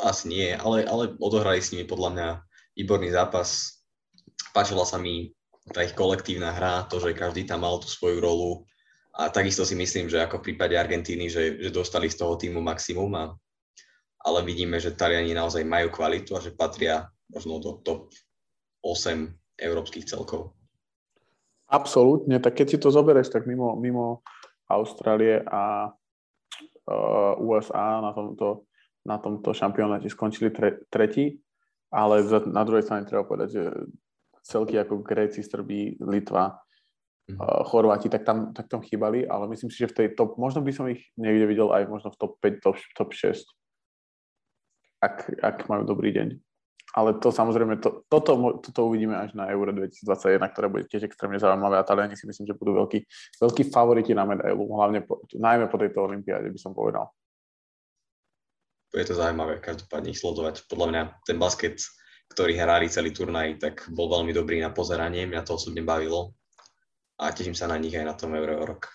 Asi nie, ale, ale odohrali s nimi podľa mňa výborný zápas. Páčila sa mi tá ich kolektívna hra, to, že každý tam mal tú svoju rolu. A takisto si myslím, že ako v prípade Argentíny, že, že dostali z toho týmu maximum, a, ale vidíme, že Taliani naozaj majú kvalitu a že patria možno do top 8 európskych celkov. Absolútne, tak keď si to zoberieš, tak mimo, mimo Austrálie a uh, USA na tomto, na tomto šampionáte skončili tre, tretí, ale na druhej strane treba povedať, že celky ako Gréci, Srbí, Litva, mm. uh, Chorváti, tak tam, tak tam chýbali, ale myslím si, že v tej top, možno by som ich niekde videl aj možno v top 5, top, top 6, ak, ak majú dobrý deň. Ale to samozrejme, to, toto, toto uvidíme až na Euro 2021, ktoré bude tiež extrémne zaujímavé a Taliani si myslím, že budú veľkí, veľkí favoriti na medailu, hlavne po, najmä po tejto olympiáde by som povedal. Je to zaujímavé každopádne ich sledovať. Podľa mňa ten basket ktorí hrali celý turnaj, tak bol veľmi dobrý na pozeranie, mňa to osobne bavilo a teším sa na nich aj na tom Euro rok.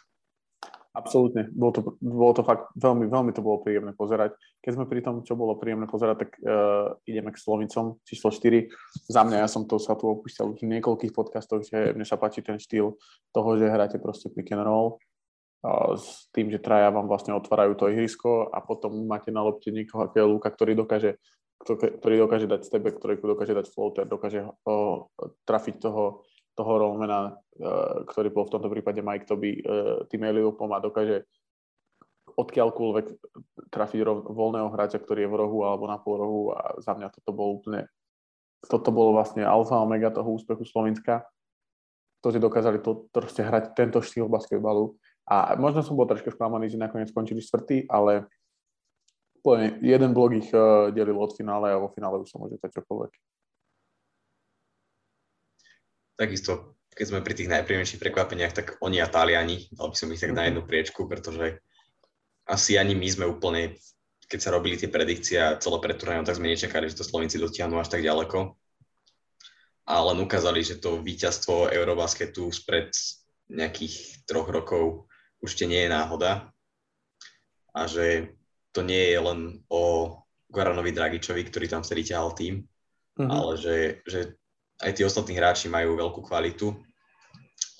Absolútne, bolo to, bolo to fakt veľmi, veľmi to bolo príjemné pozerať. Keď sme pri tom, čo bolo príjemné pozerať, tak uh, ideme k Slovincom číslo 4. Za mňa, ja som to sa tu opúšťal už v niekoľkých podcastoch, že mne sa páči ten štýl toho, že hráte proste pick and roll, s tým, že traja vám vlastne otvárajú to ihrisko a potom máte na lopte niekoho je Luka, ktorý dokáže ktorý dokáže dať stebe, ktorý dokáže dať floater, dokáže o, trafiť toho, toho rollmana, uh, ktorý bol v tomto prípade Mike Toby, uh, tým Eliopom a dokáže odkiaľkoľvek trafiť rov, voľného hráča, ktorý je v rohu alebo na pol rohu a za mňa toto bolo úplne, toto bolo vlastne alfa omega toho úspechu Slovenska. To, že dokázali to, proste hrať tento štýl basketbalu. A možno som bol troška sklamaný, že nakoniec skončili štvrtý, ale jeden blok ich uh, delil od finále a vo finále už sa môže stať čokoľvek. Takisto, keď sme pri tých najpríjemnejších prekvapeniach, tak oni a Taliani, dal by som ich tak na jednu priečku, pretože asi ani my sme úplne, keď sa robili tie predikcie a celé pred tak sme nečakali, že to Slovenci dotiahnu až tak ďaleko. A len ukázali, že to víťazstvo Eurobasketu spred nejakých troch rokov už nie je náhoda a že to nie je len o Goranovi Dragičovi, ktorý tam vtedy ťahal tým, mm-hmm. ale že, že aj tí ostatní hráči majú veľkú kvalitu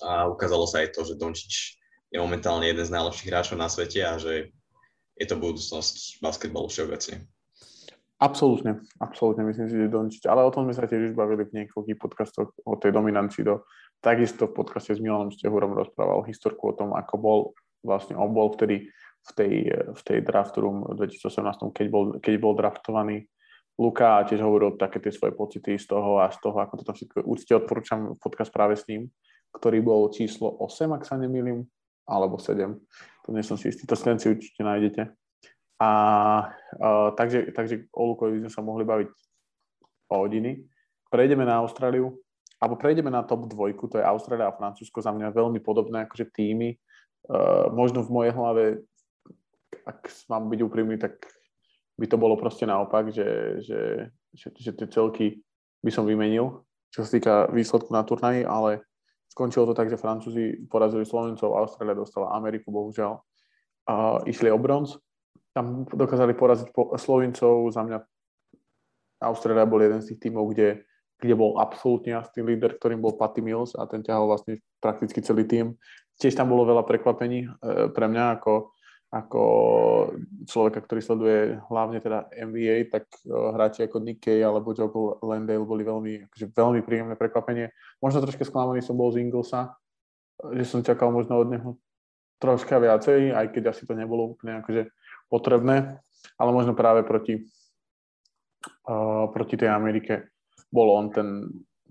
a ukázalo sa aj to, že Dončič je momentálne jeden z najlepších hráčov na svete a že je to budúcnosť basketbalu všeobecne. Absolútne, absolútne myslím si, že Dončič, ale o tom sme sa tiež už bavili v niekoľkých podcastoch o tej dominancii do, takisto v podcaste s Milanom Stehurom rozprával historku o tom, ako bol vlastne, on bol vtedy v tej, v tej draft room 2018, keď bol, keď bol draftovaný. Luka tiež hovoril také tie svoje pocity z toho a z toho, ako toto všetko, určite odporúčam podcast práve s ním, ktorý bol číslo 8, ak sa nemýlim, alebo 7, to nie som si istý, to si určite nájdete. A, a takže, takže o Lukovi sme sa mohli baviť o hodiny, prejdeme na Austráliu, alebo prejdeme na top dvojku, to je Austrália a Francúzsko, za mňa veľmi podobné akože týmy. Uh, možno v mojej hlave, ak mám byť úprimný, tak by to bolo proste naopak, že, že, že, že tie celky by som vymenil, čo sa týka výsledku na turnaji, ale skončilo to tak, že Francúzi porazili Slovencov, Austrália dostala Ameriku, bohužiaľ. A išli o bronz. Tam dokázali poraziť po, Slovencov. Za mňa Austrália bol jeden z tých tímov, kde kde bol absolútne jasný líder, ktorým bol Patty Mills a ten ťahal vlastne prakticky celý tým. Tiež tam bolo veľa prekvapení e, pre mňa ako, ako človeka, ktorý sleduje hlavne teda NBA, tak e, hráči ako Nick Kay alebo Joe Landale boli veľmi, akože veľmi príjemné prekvapenie. Možno troška sklamaný som bol z Inglesa, že som čakal možno od neho troška viacej, aj keď asi to nebolo úplne akože potrebné, ale možno práve proti, uh, proti tej Amerike bol on ten,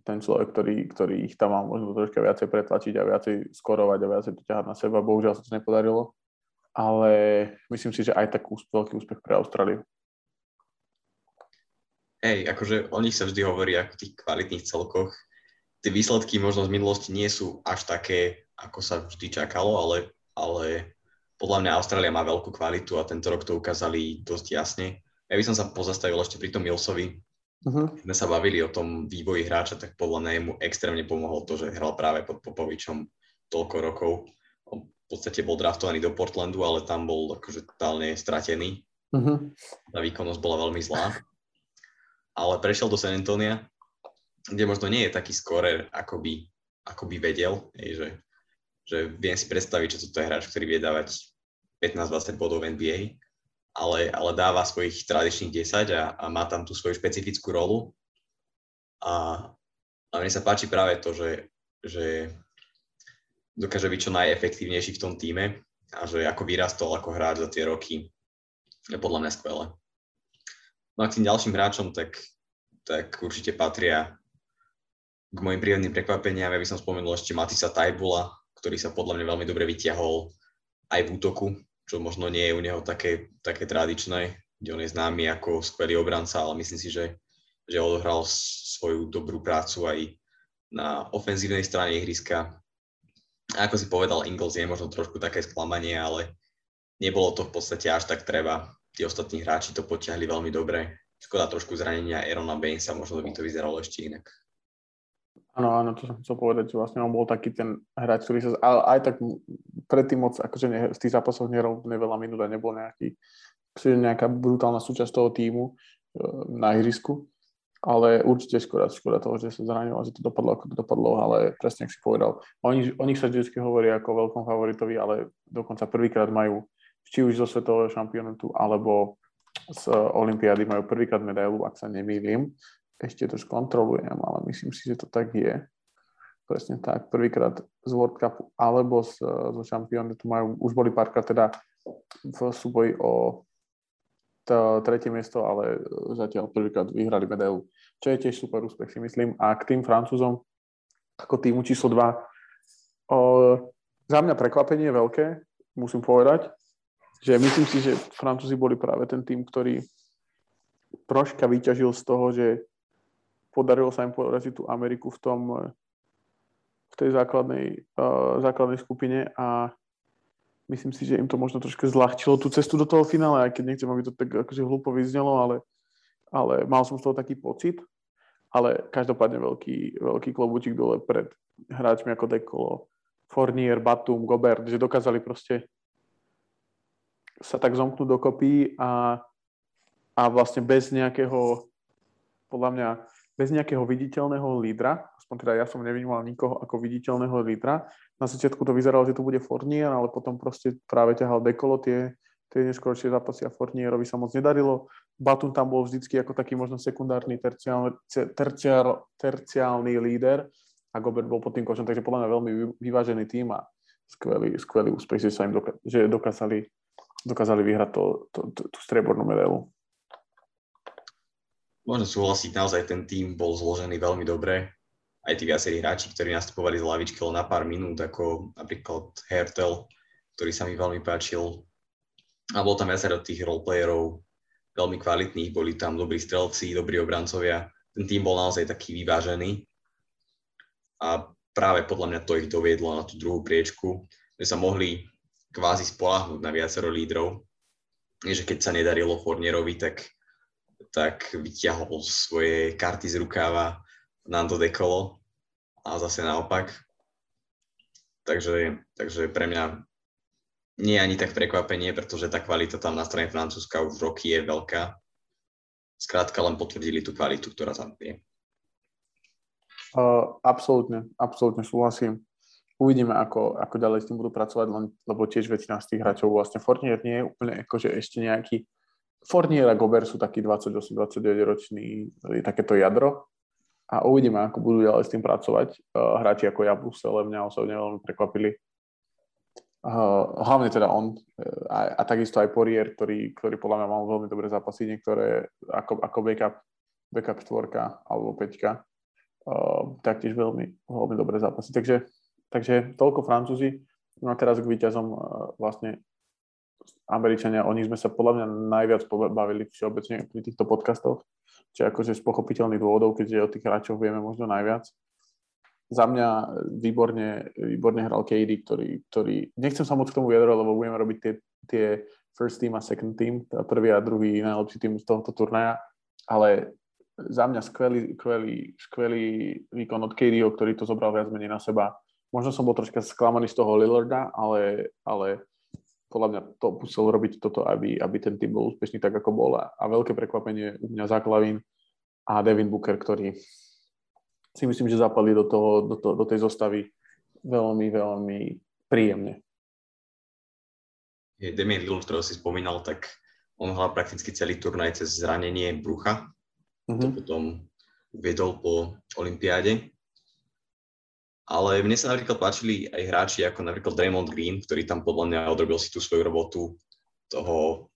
ten človek, ktorý, ktorý ich tam mal možno troška viacej pretlačiť a viacej skorovať a viacej to ťahať na seba. Bohužiaľ sa to nepodarilo, ale myslím si, že aj tak veľký úspech pre Austráliu. Hej, akože o nich sa vždy hovorí ako tých kvalitných celkoch. Tie výsledky možno z minulosti nie sú až také, ako sa vždy čakalo, ale, ale podľa mňa Austrália má veľkú kvalitu a tento rok to ukázali dosť jasne. Ja by som sa pozastavil ešte pri tom Millsovi, uh-huh. sme sa bavili o tom vývoji hráča, tak podľa mňa mu extrémne pomohlo to, že hral práve pod Popovičom toľko rokov. On v podstate bol draftovaný do Portlandu, ale tam bol akože totálne stratený. Uh-huh. Tá výkonnosť bola veľmi zlá. Ale prešiel do San Antonia, kde možno nie je taký skorer, ako by, ako by vedel, že, že viem si predstaviť, že toto je hráč, ktorý vie dávať 15-20 bodov v NBA, ale, ale dáva svojich tradičných 10 a, a má tam tú svoju špecifickú rolu. A, a mne sa páči práve to, že, že dokáže byť čo najefektívnejší v tom týme a že ako vyrastol ako hráč za tie roky je podľa mňa skvelé. No a k tým ďalším hráčom, tak, tak určite patria k mojim príjemným prekvapeniam. Ja by som spomenul ešte Matisa Tajbula, ktorý sa podľa mňa veľmi dobre vyťahol aj v útoku čo možno nie je u neho také, také tradičné, kde on je známy ako skvelý obranca, ale myslím si, že, že odohral svoju dobrú prácu aj na ofenzívnej strane ihriska. Ako si povedal, Ingles je možno trošku také sklamanie, ale nebolo to v podstate až tak treba. Tí ostatní hráči to potiahli veľmi dobre. Škoda trošku zranenia Erona Bainsa, možno by to vyzeralo ešte inak. Áno, áno, to som chcel povedať, že vlastne on bol taký ten hráč, ktorý sa, ale aj tak predtým moc, akože ne, z tých zápasov nehral veľa minút nebol nejaký, nejaká brutálna súčasť toho týmu e, na ihrisku, ale určite škoda, škoda toho, že sa zranil a že to dopadlo, ako to dopadlo, ale presne, ak si povedal. Oni, o nich sa vždy hovorí ako veľkom favoritovi, ale dokonca prvýkrát majú, či už zo svetového šampionátu, alebo z Olympiády majú prvýkrát medailu, ak sa nemýlim ešte to skontrolujem, ale myslím si, že to tak je. Presne tak, prvýkrát z World Cupu alebo z, zo šampiónu, tu majú, už boli párkrát teda v súboji o to tretie miesto, ale zatiaľ prvýkrát vyhrali medailu, čo je tiež super úspech si myslím. A k tým Francúzom, ako týmu číslo 2, o, za mňa prekvapenie veľké, musím povedať, že myslím si, že Francúzi boli práve ten tým, ktorý troška vyťažil z toho, že podarilo sa im poraziť tú Ameriku v tom, v tej základnej, uh, základnej skupine a myslím si, že im to možno trošku zľahčilo tú cestu do toho finále, aj keď nechcem, aby to tak akože hlúpo vyznelo, ale, ale mal som z toho taký pocit. Ale každopádne veľký, veľký klobúčik dole pred hráčmi ako Dekolo, Fournier, Batum, Gobert, že dokázali proste sa tak zomknúť dokopy a, a vlastne bez nejakého, podľa mňa, bez nejakého viditeľného lídra, aspoň teda ja som nevnímal nikoho ako viditeľného lídra. Na začiatku to vyzeralo, že to bude Fournier, ale potom proste práve ťahal dekolo tie, tie neskôršie zápasy a Fournierovi sa moc nedarilo. Batum tam bol vždycky ako taký možno sekundárny terciál, terciál, terciálny líder a Gobert bol pod tým košom, takže podľa mňa veľmi vyvážený tým a skvelý, skvelý úspech, že sa im doka- že dokázali, dokázali vyhrať to, to, to, tú striebornú medailu. Môžem súhlasiť, naozaj ten tým bol zložený veľmi dobre. Aj tí viacerí hráči, ktorí nastupovali z lavičky na pár minút, ako napríklad Hertel, ktorý sa mi veľmi páčil. A bol tam viacero tých roleplayerov, veľmi kvalitných, boli tam dobrí strelci, dobrí obrancovia. ten tým bol naozaj taký vyvážený a práve podľa mňa to ich doviedlo na tú druhú priečku, že sa mohli kvázi spolahnuť na viacero lídrov. Nie, že keď sa nedarilo Fornierovi, tak, tak vyťahol svoje karty z rukáva Nando Dekolo a zase naopak. Takže, takže pre mňa nie je ani tak prekvapenie, pretože tá kvalita tam na strane Francúzska už roky je veľká. Skrátka len potvrdili tú kvalitu, ktorá tam je. Uh, absolútne, absolútne súhlasím. Uvidíme, ako, ako ďalej s tým budú pracovať, len, lebo tiež väčšina z tých hráčov vlastne Fornier nie je úplne akože ešte nejaký Fornier a Gober sú takí 28-29 roční, takéto jadro a uvidíme, ako budú ďalej s tým pracovať. Uh, hráči ako Jabusele mňa osobne veľmi prekvapili Uh, hlavne teda on uh, a, a takisto aj Porier, ktorý, ktorý podľa mňa mal veľmi dobré zápasy, niektoré ako, ako backup, backup štvorka alebo peťka, taktiež veľmi, veľmi dobré zápasy. Takže, takže toľko Francúzi. No a teraz k víťazom uh, vlastne Američania, o nich sme sa podľa mňa najviac bavili všeobecne pri týchto podcastoch, čiže akože z pochopiteľných dôvodov, keďže o tých hráčoch vieme možno najviac za mňa výborne, výborne hral KD, ktorý, ktorý, nechcem sa moc k tomu vyjadrovať, lebo budeme robiť tie, tie first team a second team, teda prvý a druhý najlepší tým z tohoto turnaja, ale za mňa skvelý, skvelý, skvelý výkon od KDho, ktorý to zobral viac menej na seba. Možno som bol troška sklamaný z toho Lillarda, ale, ale podľa mňa to musel robiť toto, aby, aby ten tým bol úspešný tak, ako bol. A, a veľké prekvapenie u mňa Zaklavín a Devin Booker, ktorý si myslím, že zapadli do, toho, do, to, do tej zostavy veľmi, veľmi príjemne. Je Demian Lillard, ktorého si spomínal, tak on hral prakticky celý turnaj cez zranenie brucha. Uh-huh. To potom viedol po Olympiáde. Ale mne sa napríklad páčili aj hráči ako napríklad Draymond Green, ktorý tam podľa mňa odrobil si tú svoju robotu toho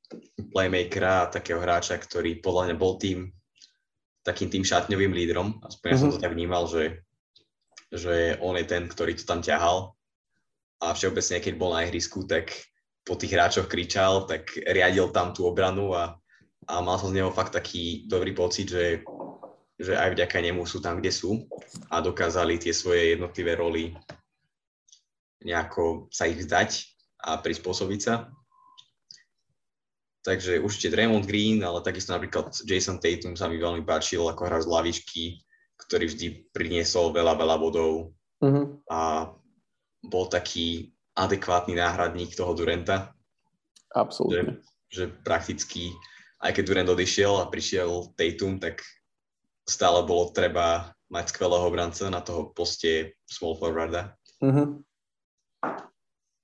playmakera, takého hráča, ktorý podľa mňa bol tým takým tým šatňovým lídrom. Aspoň ja mm-hmm. som to mhm. tak vnímal, že, že on je ten, ktorý to tam ťahal. A všeobecne, keď bol na ihrisku, tak po tých hráčoch kričal, tak riadil tam tú obranu a, a mal som z neho fakt taký dobrý pocit, že, že aj vďaka nemu sú tam, kde sú a dokázali tie svoje jednotlivé roly nejako sa ich vzdať a prispôsobiť sa. Takže určite Draymond Green, ale takisto napríklad Jason Tatum sa mi veľmi páčil, ako hra z lavičky, ktorý vždy priniesol veľa, veľa bodov uh-huh. a bol taký adekvátny náhradník toho Durenta. Absolútne. Že, že prakticky, aj keď Durant odišiel a prišiel Tatum, tak stále bolo treba mať skvelého obranca na toho poste small forwarda. Uh-huh.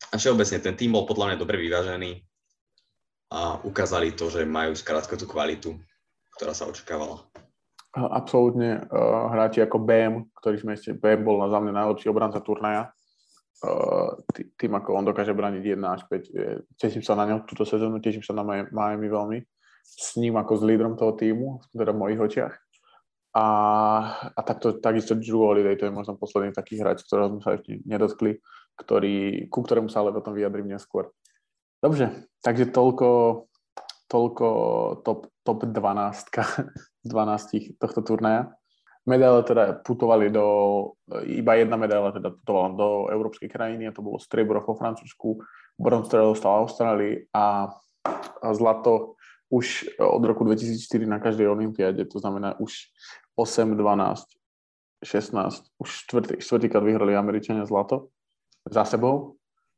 A všeobecne ten tým bol podľa mňa dobre vyvážený a ukázali to, že majú skrátka tú kvalitu, ktorá sa očakávala. Absolútne. Uh, hráči ako BM, ktorý sme ešte, BM bol na za mňa najlepší obranca turnaja. Uh, tým, ako on dokáže braniť 1 až 5. Teším sa na ňo túto sezónu, teším sa na Miami veľmi. S ním ako s lídrom toho týmu, teda v mojich očiach. A, a takto, takisto Drew Holiday, to je možno posledný taký hráč, ktorého sme sa ešte nedotkli, ktorý, ku ktorému sa ale potom vyjadrím neskôr. Dobre, takže toľko, toľko top, top 12 z 12 tohto turnaja. Medaile teda putovali do, iba jedna medaila teda putovala do európskej krajiny a to bolo striebro vo Francúzsku, bronz teda dostal Austrálii a, a zlato už od roku 2004 na každej olympiáde, to znamená už 8, 12, 16, už štvrtý, štvrtýkrát vyhrali Američania zlato za sebou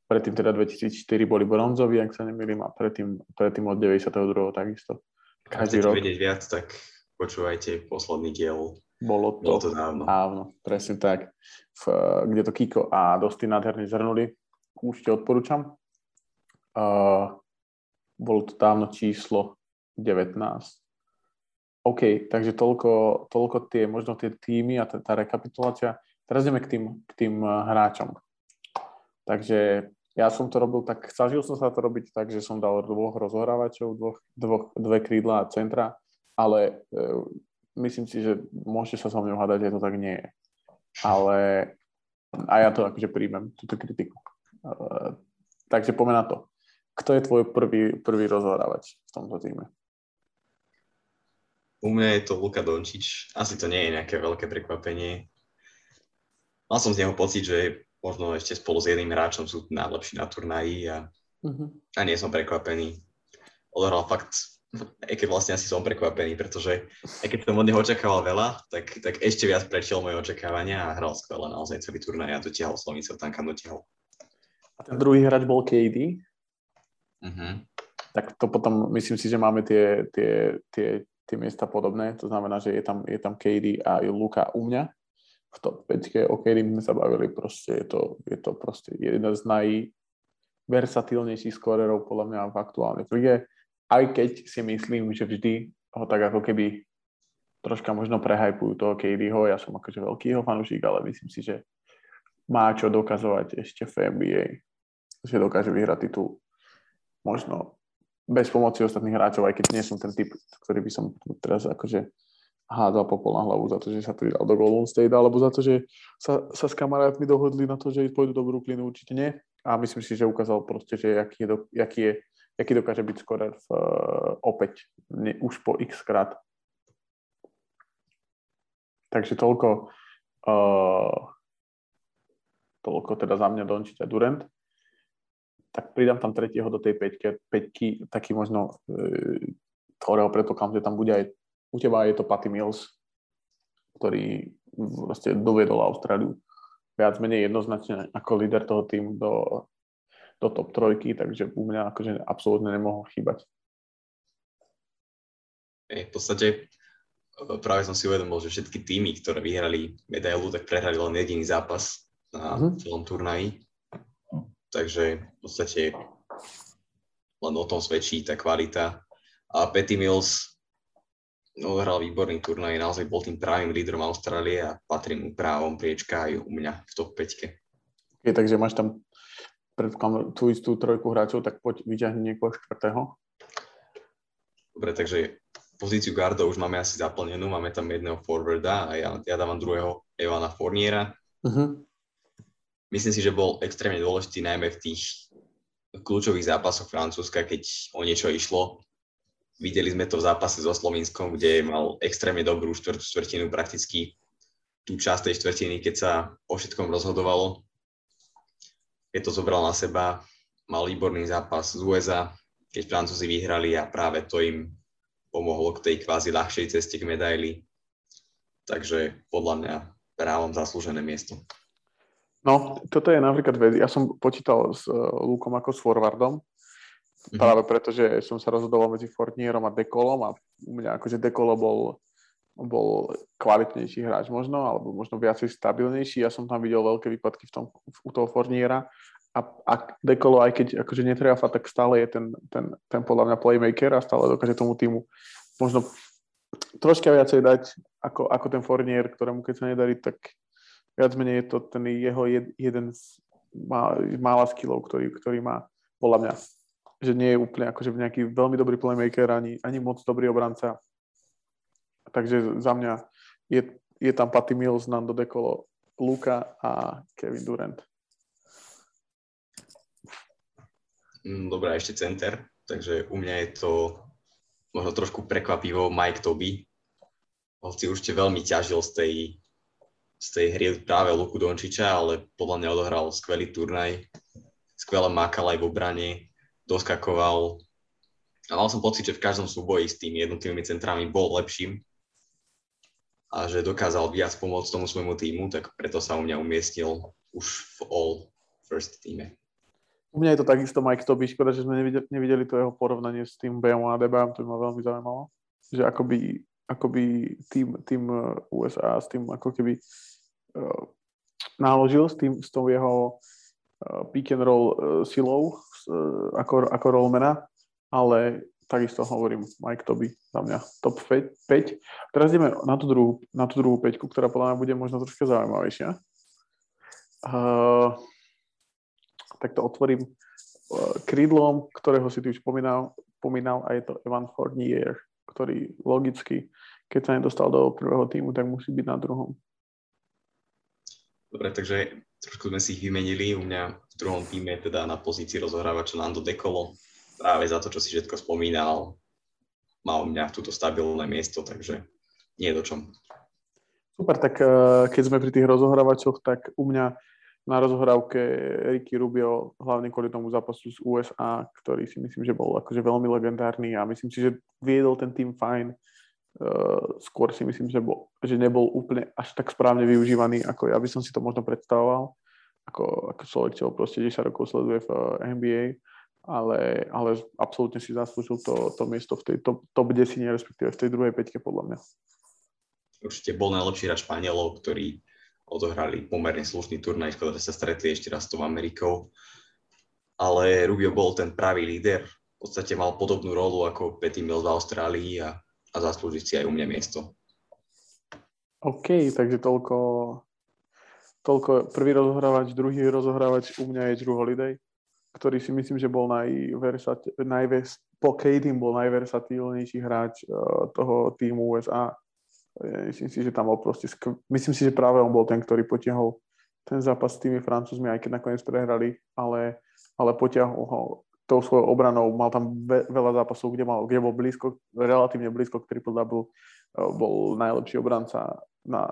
predtým teda 2004 boli bronzoví, ak sa nemýlim, a predtým, predtým od 92. takisto. Každý rok. vedieť viac, tak počúvajte posledný diel. Bolo to, Bolo to dávno. Dávno, presne tak. V, kde to Kiko a Dosti nádherne zhrnuli. Určite odporúčam. Uh, bolo to dávno číslo 19. OK, takže toľko, toľko tie, možno tie týmy a tá, tá rekapitulácia. Teraz ideme k tým, k tým hráčom. Takže ja som to robil tak, snažil som sa to robiť tak, že som dal dvoch rozohrávačov, dvoch, dvoch, dve krídla a centra, ale e, myslím si, že môžete sa so mnou hádať, že to tak nie je. Ale a ja to akože príjmem, túto kritiku. E, takže poďme to. Kto je tvoj prvý, prvý rozohrávač v tomto týme? U mňa je to Luka Dončič. Asi to nie je nejaké veľké prekvapenie. Mal som z neho pocit, že možno ešte spolu s jedným hráčom sú najlepší na turnaji a, uh-huh. a nie som prekvapený. Odohral fakt, aj keď vlastne asi som prekvapený, pretože aj keď som od neho očakával veľa, tak, tak ešte viac prečiel moje očakávania a hral skvelé naozaj celý turnaj a dotiahol Slovincov tam, kam dotiahol. A ten druhý hráč bol KD? Uh-huh. Tak to potom, myslím si, že máme tie, tie, tie, tie miesta podobné, to znamená, že je tam, je tam KD a Luka u mňa v top 5, o ktorým sme sa bavili, proste je to, je to proste jeden z najversatilnejších skorerov podľa mňa v aktuálnej lige, aj keď si myslím, že vždy ho tak ako keby troška možno prehajpujú toho KDho, ja som akože veľký jeho fanúšik, ale myslím si, že má čo dokazovať ešte v NBA, že dokáže vyhrať titul možno bez pomoci ostatných hráčov, aj keď nie som ten typ, ktorý by som teraz akože hádzal popol na hlavu za to, že sa pridal do Golden State, alebo za to, že sa, sa s kamarátmi dohodli na to, že pôjdu do Brooklynu, určite nie. A myslím si, že ukázal proste, že aký, je, aký, je, aký dokáže byť skorer v, uh, opäť, ne, už po x krát. Takže toľko, uh, toľko teda za mňa Dončiť a Durant. Tak pridám tam tretieho do tej peťky, peťky taký možno, ktorého predpokladám, že tam bude aj u teba je to Patty Mills, ktorý vlastne doviedol Austráliu viac menej jednoznačne ako líder toho týmu do, do top trojky, takže u mňa akože absolútne nemohol chýbať. v podstate e, práve som si uvedomil, že všetky týmy, ktoré vyhrali medailu, tak prehrali len jediný zápas na celom turnaji. Takže v podstate len o tom svedčí tá kvalita. A Petty Mills odohral výborný turnaj, naozaj bol tým pravým lídrom Austrálie a patrí mu právom priečka aj u mňa v top 5. Okay, takže máš tam predpokladám tú istú trojku hráčov, tak poď vyťahni niekoho štvrtého. Dobre, takže pozíciu guardov už máme asi zaplnenú, máme tam jedného forwarda a ja, ja dávam druhého Evana Forniera. Uh-huh. Myslím si, že bol extrémne dôležitý najmä v tých kľúčových zápasoch Francúzska, keď o niečo išlo Videli sme to v zápase so Slovinskom, kde mal extrémne dobrú štvrt, štvrtinu, prakticky tú časť tej štvrtiny, keď sa o všetkom rozhodovalo. Keď to zobral na seba, mal výborný zápas z USA, keď Francúzi vyhrali a práve to im pomohlo k tej kvázi ľahšej ceste k medaili. Takže podľa mňa právom zaslúžené miesto. No, toto je napríklad vec. Ja som počítal s uh, Lukom ako s forwardom Mm-hmm. Práve preto, že som sa rozhodoval medzi Fortnierom a Dekolom a u mňa akože Dekolo bol, bol kvalitnejší hráč možno, alebo možno viacej stabilnejší. Ja som tam videl veľké výpadky v tom, u toho Forniera a, a Dekolo, aj keď akože netriafa, tak stále je ten, ten, ten podľa mňa playmaker a stále dokáže tomu týmu možno troška viacej dať ako, ako ten Fornier, ktorému keď sa nedarí, tak viac menej je to ten jeho jed, jeden z mála skillov, ktorý, ktorý má podľa mňa že nie je úplne akože nejaký veľmi dobrý playmaker, ani, ani moc dobrý obranca. Takže za mňa je, je tam Patty Mills, Nando Dekolo, Luka a Kevin Durant. Mm, Dobrá, ešte center, takže u mňa je to možno trošku prekvapivo Mike Toby. Hoci určite veľmi ťažil z tej, z tej hry práve Luku Dončiča, ale podľa mňa odohral skvelý turnaj. Skvelé mákal aj v obrane, doskakoval. A mal som pocit, že v každom súboji s tými jednotlivými centrami bol lepším a že dokázal viac pomôcť tomu svojmu týmu, tak preto sa u mňa umiestnil už v all first týme. U mňa je to takisto Mike Toby, škoda, že sme nevideli, nevideli to jeho porovnanie s tým BM a DBM, to by ma veľmi zaujímalo. Že akoby, akoby tým, tým uh, USA s tým ako keby náložil s, tým, s tou jeho uh, pick and roll uh, silou Eh, ako, ako rollmana, ale takisto hovorím Mike Toby za mňa top 5. Teraz ideme na tú druhú, na tú druhú peťku, ktorá podľa mňa bude možno troška zaujímavejšia. Uh, tak to otvorím uh, krídlom, ktorého si tu už pomínal, pomínal a je to Evan Fournier, ktorý logicky, keď sa nedostal do prvého týmu, tak musí byť na druhom. Dobre, takže trošku sme si ich vymenili. U mňa v druhom týme teda na pozícii rozohrávača Nando Dekolo. Práve za to, čo si všetko spomínal. má u mňa túto stabilné miesto, takže nie je do čom. Super, tak eh, keď sme pri tých rozohrávačoch, tak u mňa na rozohrávke Ricky Rubio, hlavne kvôli tomu zápasu z USA, ktorý si myslím, že bol akože veľmi legendárny a myslím si, že viedol ten tým fajn. Uh, skôr si myslím, že, bol, že nebol úplne až tak správne využívaný, ako ja by som si to možno predstavoval, ako, ako človek, čo proste 10 rokov sleduje v eh, NBA, ale, ale absolútne si zaslúžil to, to miesto v tej top, top 10, respektíve v tej druhej peťke podľa mňa. Určite bol najlepší hráč Španielov, ktorí odohrali pomerne slušný turnaj, že sa stretli ešte raz s tou Amerikou. Ale Rubio bol ten pravý líder, v podstate mal podobnú rolu ako Petty Mills v Austrálii a, a zaslúžiť si aj u mňa miesto. OK, takže toľko, toľko prvý rozohrávač, druhý rozohrávač u mňa je Drew Holiday, ktorý si myslím, že bol najversat, najves, po KD bol najversatilnejší hráč uh, toho týmu USA Myslím si, že tam bol proste, skv... myslím si, že práve on bol ten, ktorý potiahol ten zápas s tými Francúzmi, aj keď nakoniec prehrali, ale, ale potiahol ho tou svojou obranou, mal tam ve, veľa zápasov, kde, mal, kde bol blízko, relatívne blízko k triple-double, eh, bol najlepší obranca na,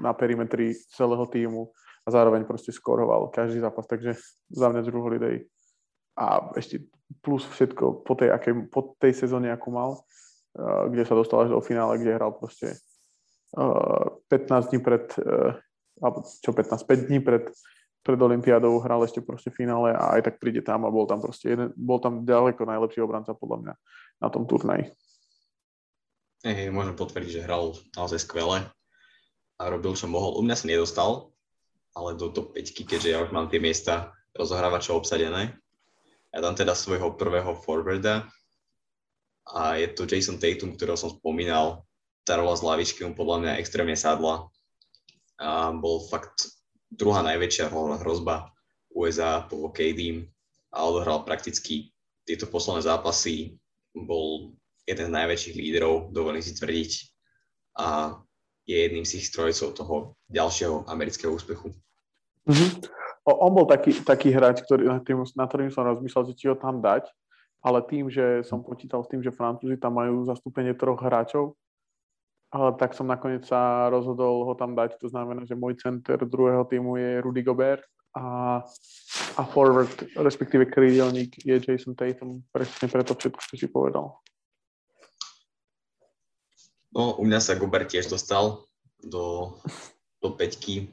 na perimetri celého týmu a zároveň proste skoroval každý zápas, takže za mňa Drew Holiday a ešte plus všetko po tej, akej, po tej sezóne, akú mal, Eh, kde sa dostal až do finále, kde hral proste 15 eh, dní pred, alebo čo 15, 5 dní pred, pred Olympiádou hral ešte proste finále a aj tak príde tam a bol tam proste jeden, bol tam ďaleko najlepší obranca podľa mňa na tom turnaji. Hey, môžem potvrdiť, že hral naozaj skvele a robil, čo mohol. U mňa sa nedostal, ale do top 5, keďže ja už mám tie miesta rozohrávačov obsadené. Ja tam teda svojho prvého forwarda, a je to Jason Tatum, ktorého som spomínal. Tá rola z lavičky mu podľa mňa extrémne sadla. A bol fakt druhá najväčšia hrozba USA po KD a odohral prakticky tieto posledné zápasy. Bol jeden z najväčších líderov, dovolím si tvrdiť. A je jedným z ich strojcov toho ďalšieho amerického úspechu. Mm-hmm. O, on bol taký, taký hráč, ktorý, na, tým, na ktorým som rozmyslel, že či ho tam dať, ale tým, že som počítal s tým, že Francúzi tam majú zastúpenie troch hráčov, ale tak som nakoniec sa rozhodol ho tam dať. To znamená, že môj center druhého týmu je Rudy Gobert a, a forward, respektíve krídelník je Jason Tatum. Presne preto všetko, čo si povedal. No, u mňa sa Gobert tiež dostal do, do peťky.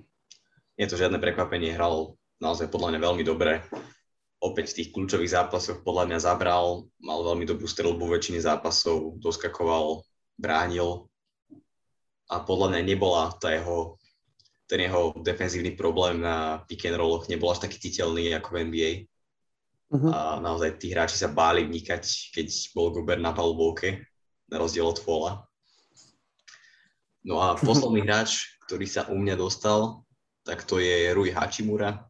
Nie je to žiadne prekvapenie, hral naozaj podľa mňa veľmi dobre opäť v tých kľúčových zápasoch podľa mňa zabral, mal veľmi dobrú strelbu väčšiny zápasov, doskakoval, bránil a podľa mňa nebola tá jeho, ten jeho defenzívny problém na pick and rolloch nebol až taký citeľný ako v NBA. Uh-huh. Mhm. A naozaj tí hráči sa báli vnikať, keď bol Gober na palubovke, na rozdiel od Fola. No a posledný hráč, ktorý sa u mňa dostal, tak to je Rui Hachimura,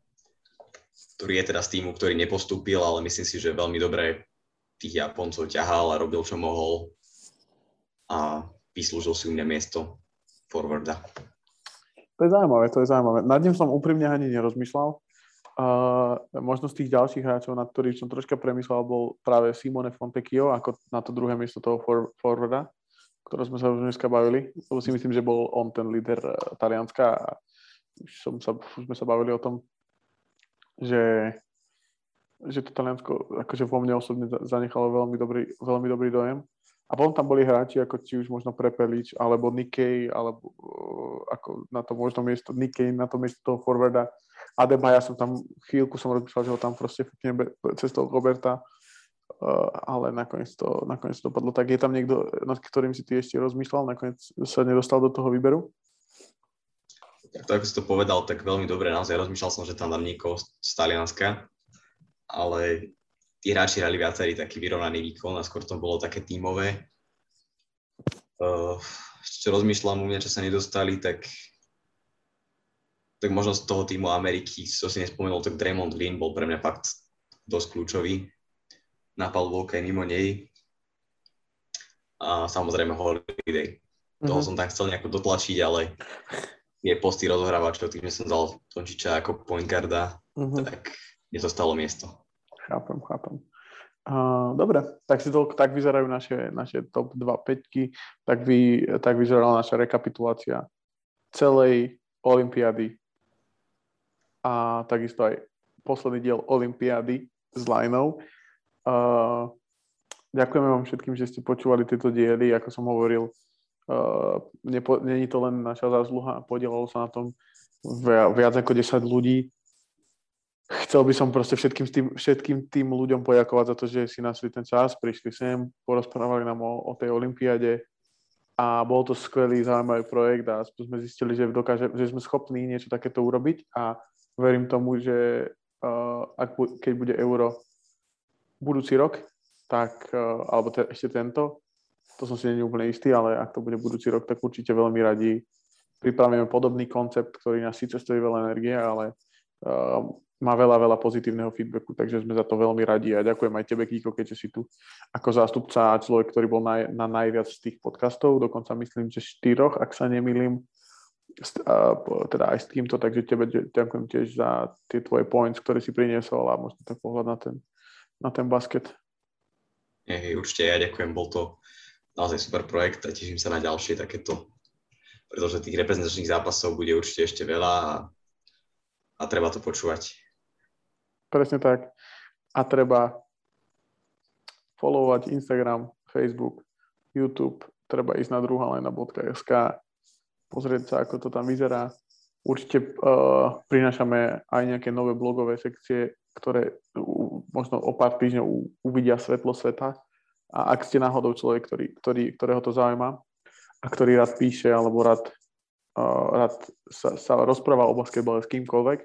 ktorý je teraz týmu, ktorý nepostúpil, ale myslím si, že veľmi dobre tých Japoncov ťahal a robil, čo mohol a vyslúžil si u mňa miesto forwarda. To je zaujímavé, to je zaujímavé. Nad ním som úprimne ani nerozmýšľal. Uh, možno z tých ďalších hráčov, nad ktorých som troška premyslel, bol práve Simone Fontecchio, ako na to druhé miesto toho for, forwarda, ktoré sme sa už dneska bavili, lebo si myslím, že bol on ten líder uh, Talianska a už, som sa, už sme sa bavili o tom, že, že to Taliansko akože vo mne osobne zanechalo veľmi dobrý, veľmi dobrý dojem. A potom tam boli hráči ako či už možno Prepelič, alebo Nikkei, alebo uh, ako na to možno miesto Nikkei, na to miesto toho forwarda. Adebaja som tam, chvíľku som rozmýšľal, že ho tam proste cez cestou Roberta, uh, ale nakoniec to, nakoniec to padlo. Tak je tam niekto, nad ktorým si ty ešte rozmýšľal, nakoniec sa nedostal do toho výberu? to ako si to povedal, tak veľmi dobre, naozaj rozmýšľal som, že tam dám niekoho z Talianska, ale tí hráči hrali viacerý taký vyrovnaný výkon a skôr to bolo také tímové. Uh, čo rozmýšľam u mňa, čo sa nedostali, tak tak možno z toho týmu Ameriky, čo si nespomenul, tak Draymond Green bol pre mňa fakt dosť kľúčový. Na palubovke mimo nej. A samozrejme Holiday. Mm-hmm. Toho mhm. som tak chcel nejako dotlačiť, ale tie posty rozohrávačov, tým, som dal Tončiča ako point guarda, uh-huh. tak stalo miesto. Chápem, chápem. Uh, dobre, tak si to, tak vyzerajú naše, naše top 2 peťky, tak, vy, tak vyzerala naša rekapitulácia celej Olympiády a takisto aj posledný diel Olympiády s Linou. Uh, ďakujeme vám všetkým, že ste počúvali tieto diely, ako som hovoril, uh, nepo, není to len naša zásluha, podielalo sa na tom viac ako 10 ľudí, chcel by som proste všetkým tým, všetkým tým ľuďom poďakovať za to, že si našli ten čas, prišli sem, porozprávali nám o, o tej olympiáde a bol to skvelý, zaujímavý projekt a sme zistili, že, dokáže, že sme schopní niečo takéto urobiť a verím tomu, že uh, ak, keď bude euro budúci rok, tak, uh, alebo te, ešte tento, to som si není úplne istý, ale ak to bude budúci rok, tak určite veľmi radi pripravíme podobný koncept, ktorý nás síce stojí veľa energie, ale má veľa, veľa pozitívneho feedbacku, takže sme za to veľmi radi a ďakujem aj tebe, Kiko, keďže si tu ako zástupca a človek, ktorý bol na, na najviac z tých podcastov, dokonca myslím, že štyroch, ak sa nemýlim, teda aj s týmto, takže tebe ďakujem tiež za tie tvoje points, ktoré si priniesol a možno ten pohľad na ten, na ten basket. Hej, určite ja ďakujem, bol to naozaj super projekt a teším sa na ďalšie takéto, pretože tých reprezentačných zápasov bude určite ešte veľa a, a treba to počúvať. Presne tak. A treba followovať Instagram, Facebook, YouTube, treba ísť na druhalena.sk, pozrieť sa, ako to tam vyzerá. Určite uh, prinášame aj nejaké nové blogové sekcie, ktoré uh, možno o pár týždňov uvidia svetlo sveta. A ak ste náhodou človek, ktorý, ktorý, ktorého to zaujíma a ktorý rád píše alebo rád, rád sa, sa rozpráva o basketbale s kýmkoľvek,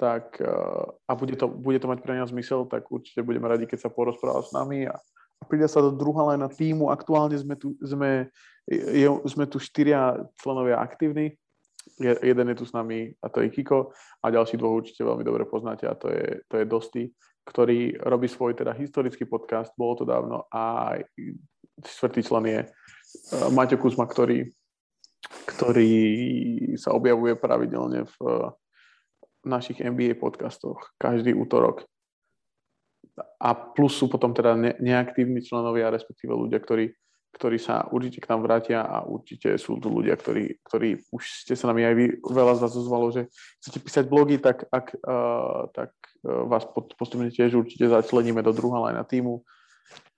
tak eh, a bude to, bude to mať pre nás zmysel, tak určite budeme radi, keď sa porozpráva s nami a, a príde sa do druhá len na týmu. Aktuálne sme tu, sme, je, sme tu štyria členovia aktívni. Je, jeden je tu s nami a to je Kiko a ďalší dvoch určite veľmi dobre poznáte a to je, to je Dosti, ktorý robí svoj teda historický podcast, bolo to dávno a štvrtý člen je uh, Maťo Kuzma, ktorý, ktorý sa objavuje pravidelne v našich NBA podcastoch každý útorok. A plus sú potom teda ne, neaktívni členovia, respektíve ľudia, ktorí, ktorí sa určite k nám vrátia a určite sú tu ľudia, ktorí, ktorí už ste sa nami aj vy, veľa z vás ozvalo, že chcete písať blogy, tak, ak, uh, tak uh, vás postupne tiež určite začleníme do druhá na týmu.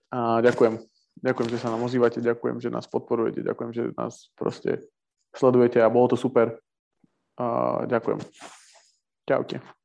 A ďakujem. Ďakujem, že sa nám ozývate, ďakujem, že nás podporujete, ďakujem, že nás proste sledujete a bolo to super. Ďakujem. Čaute.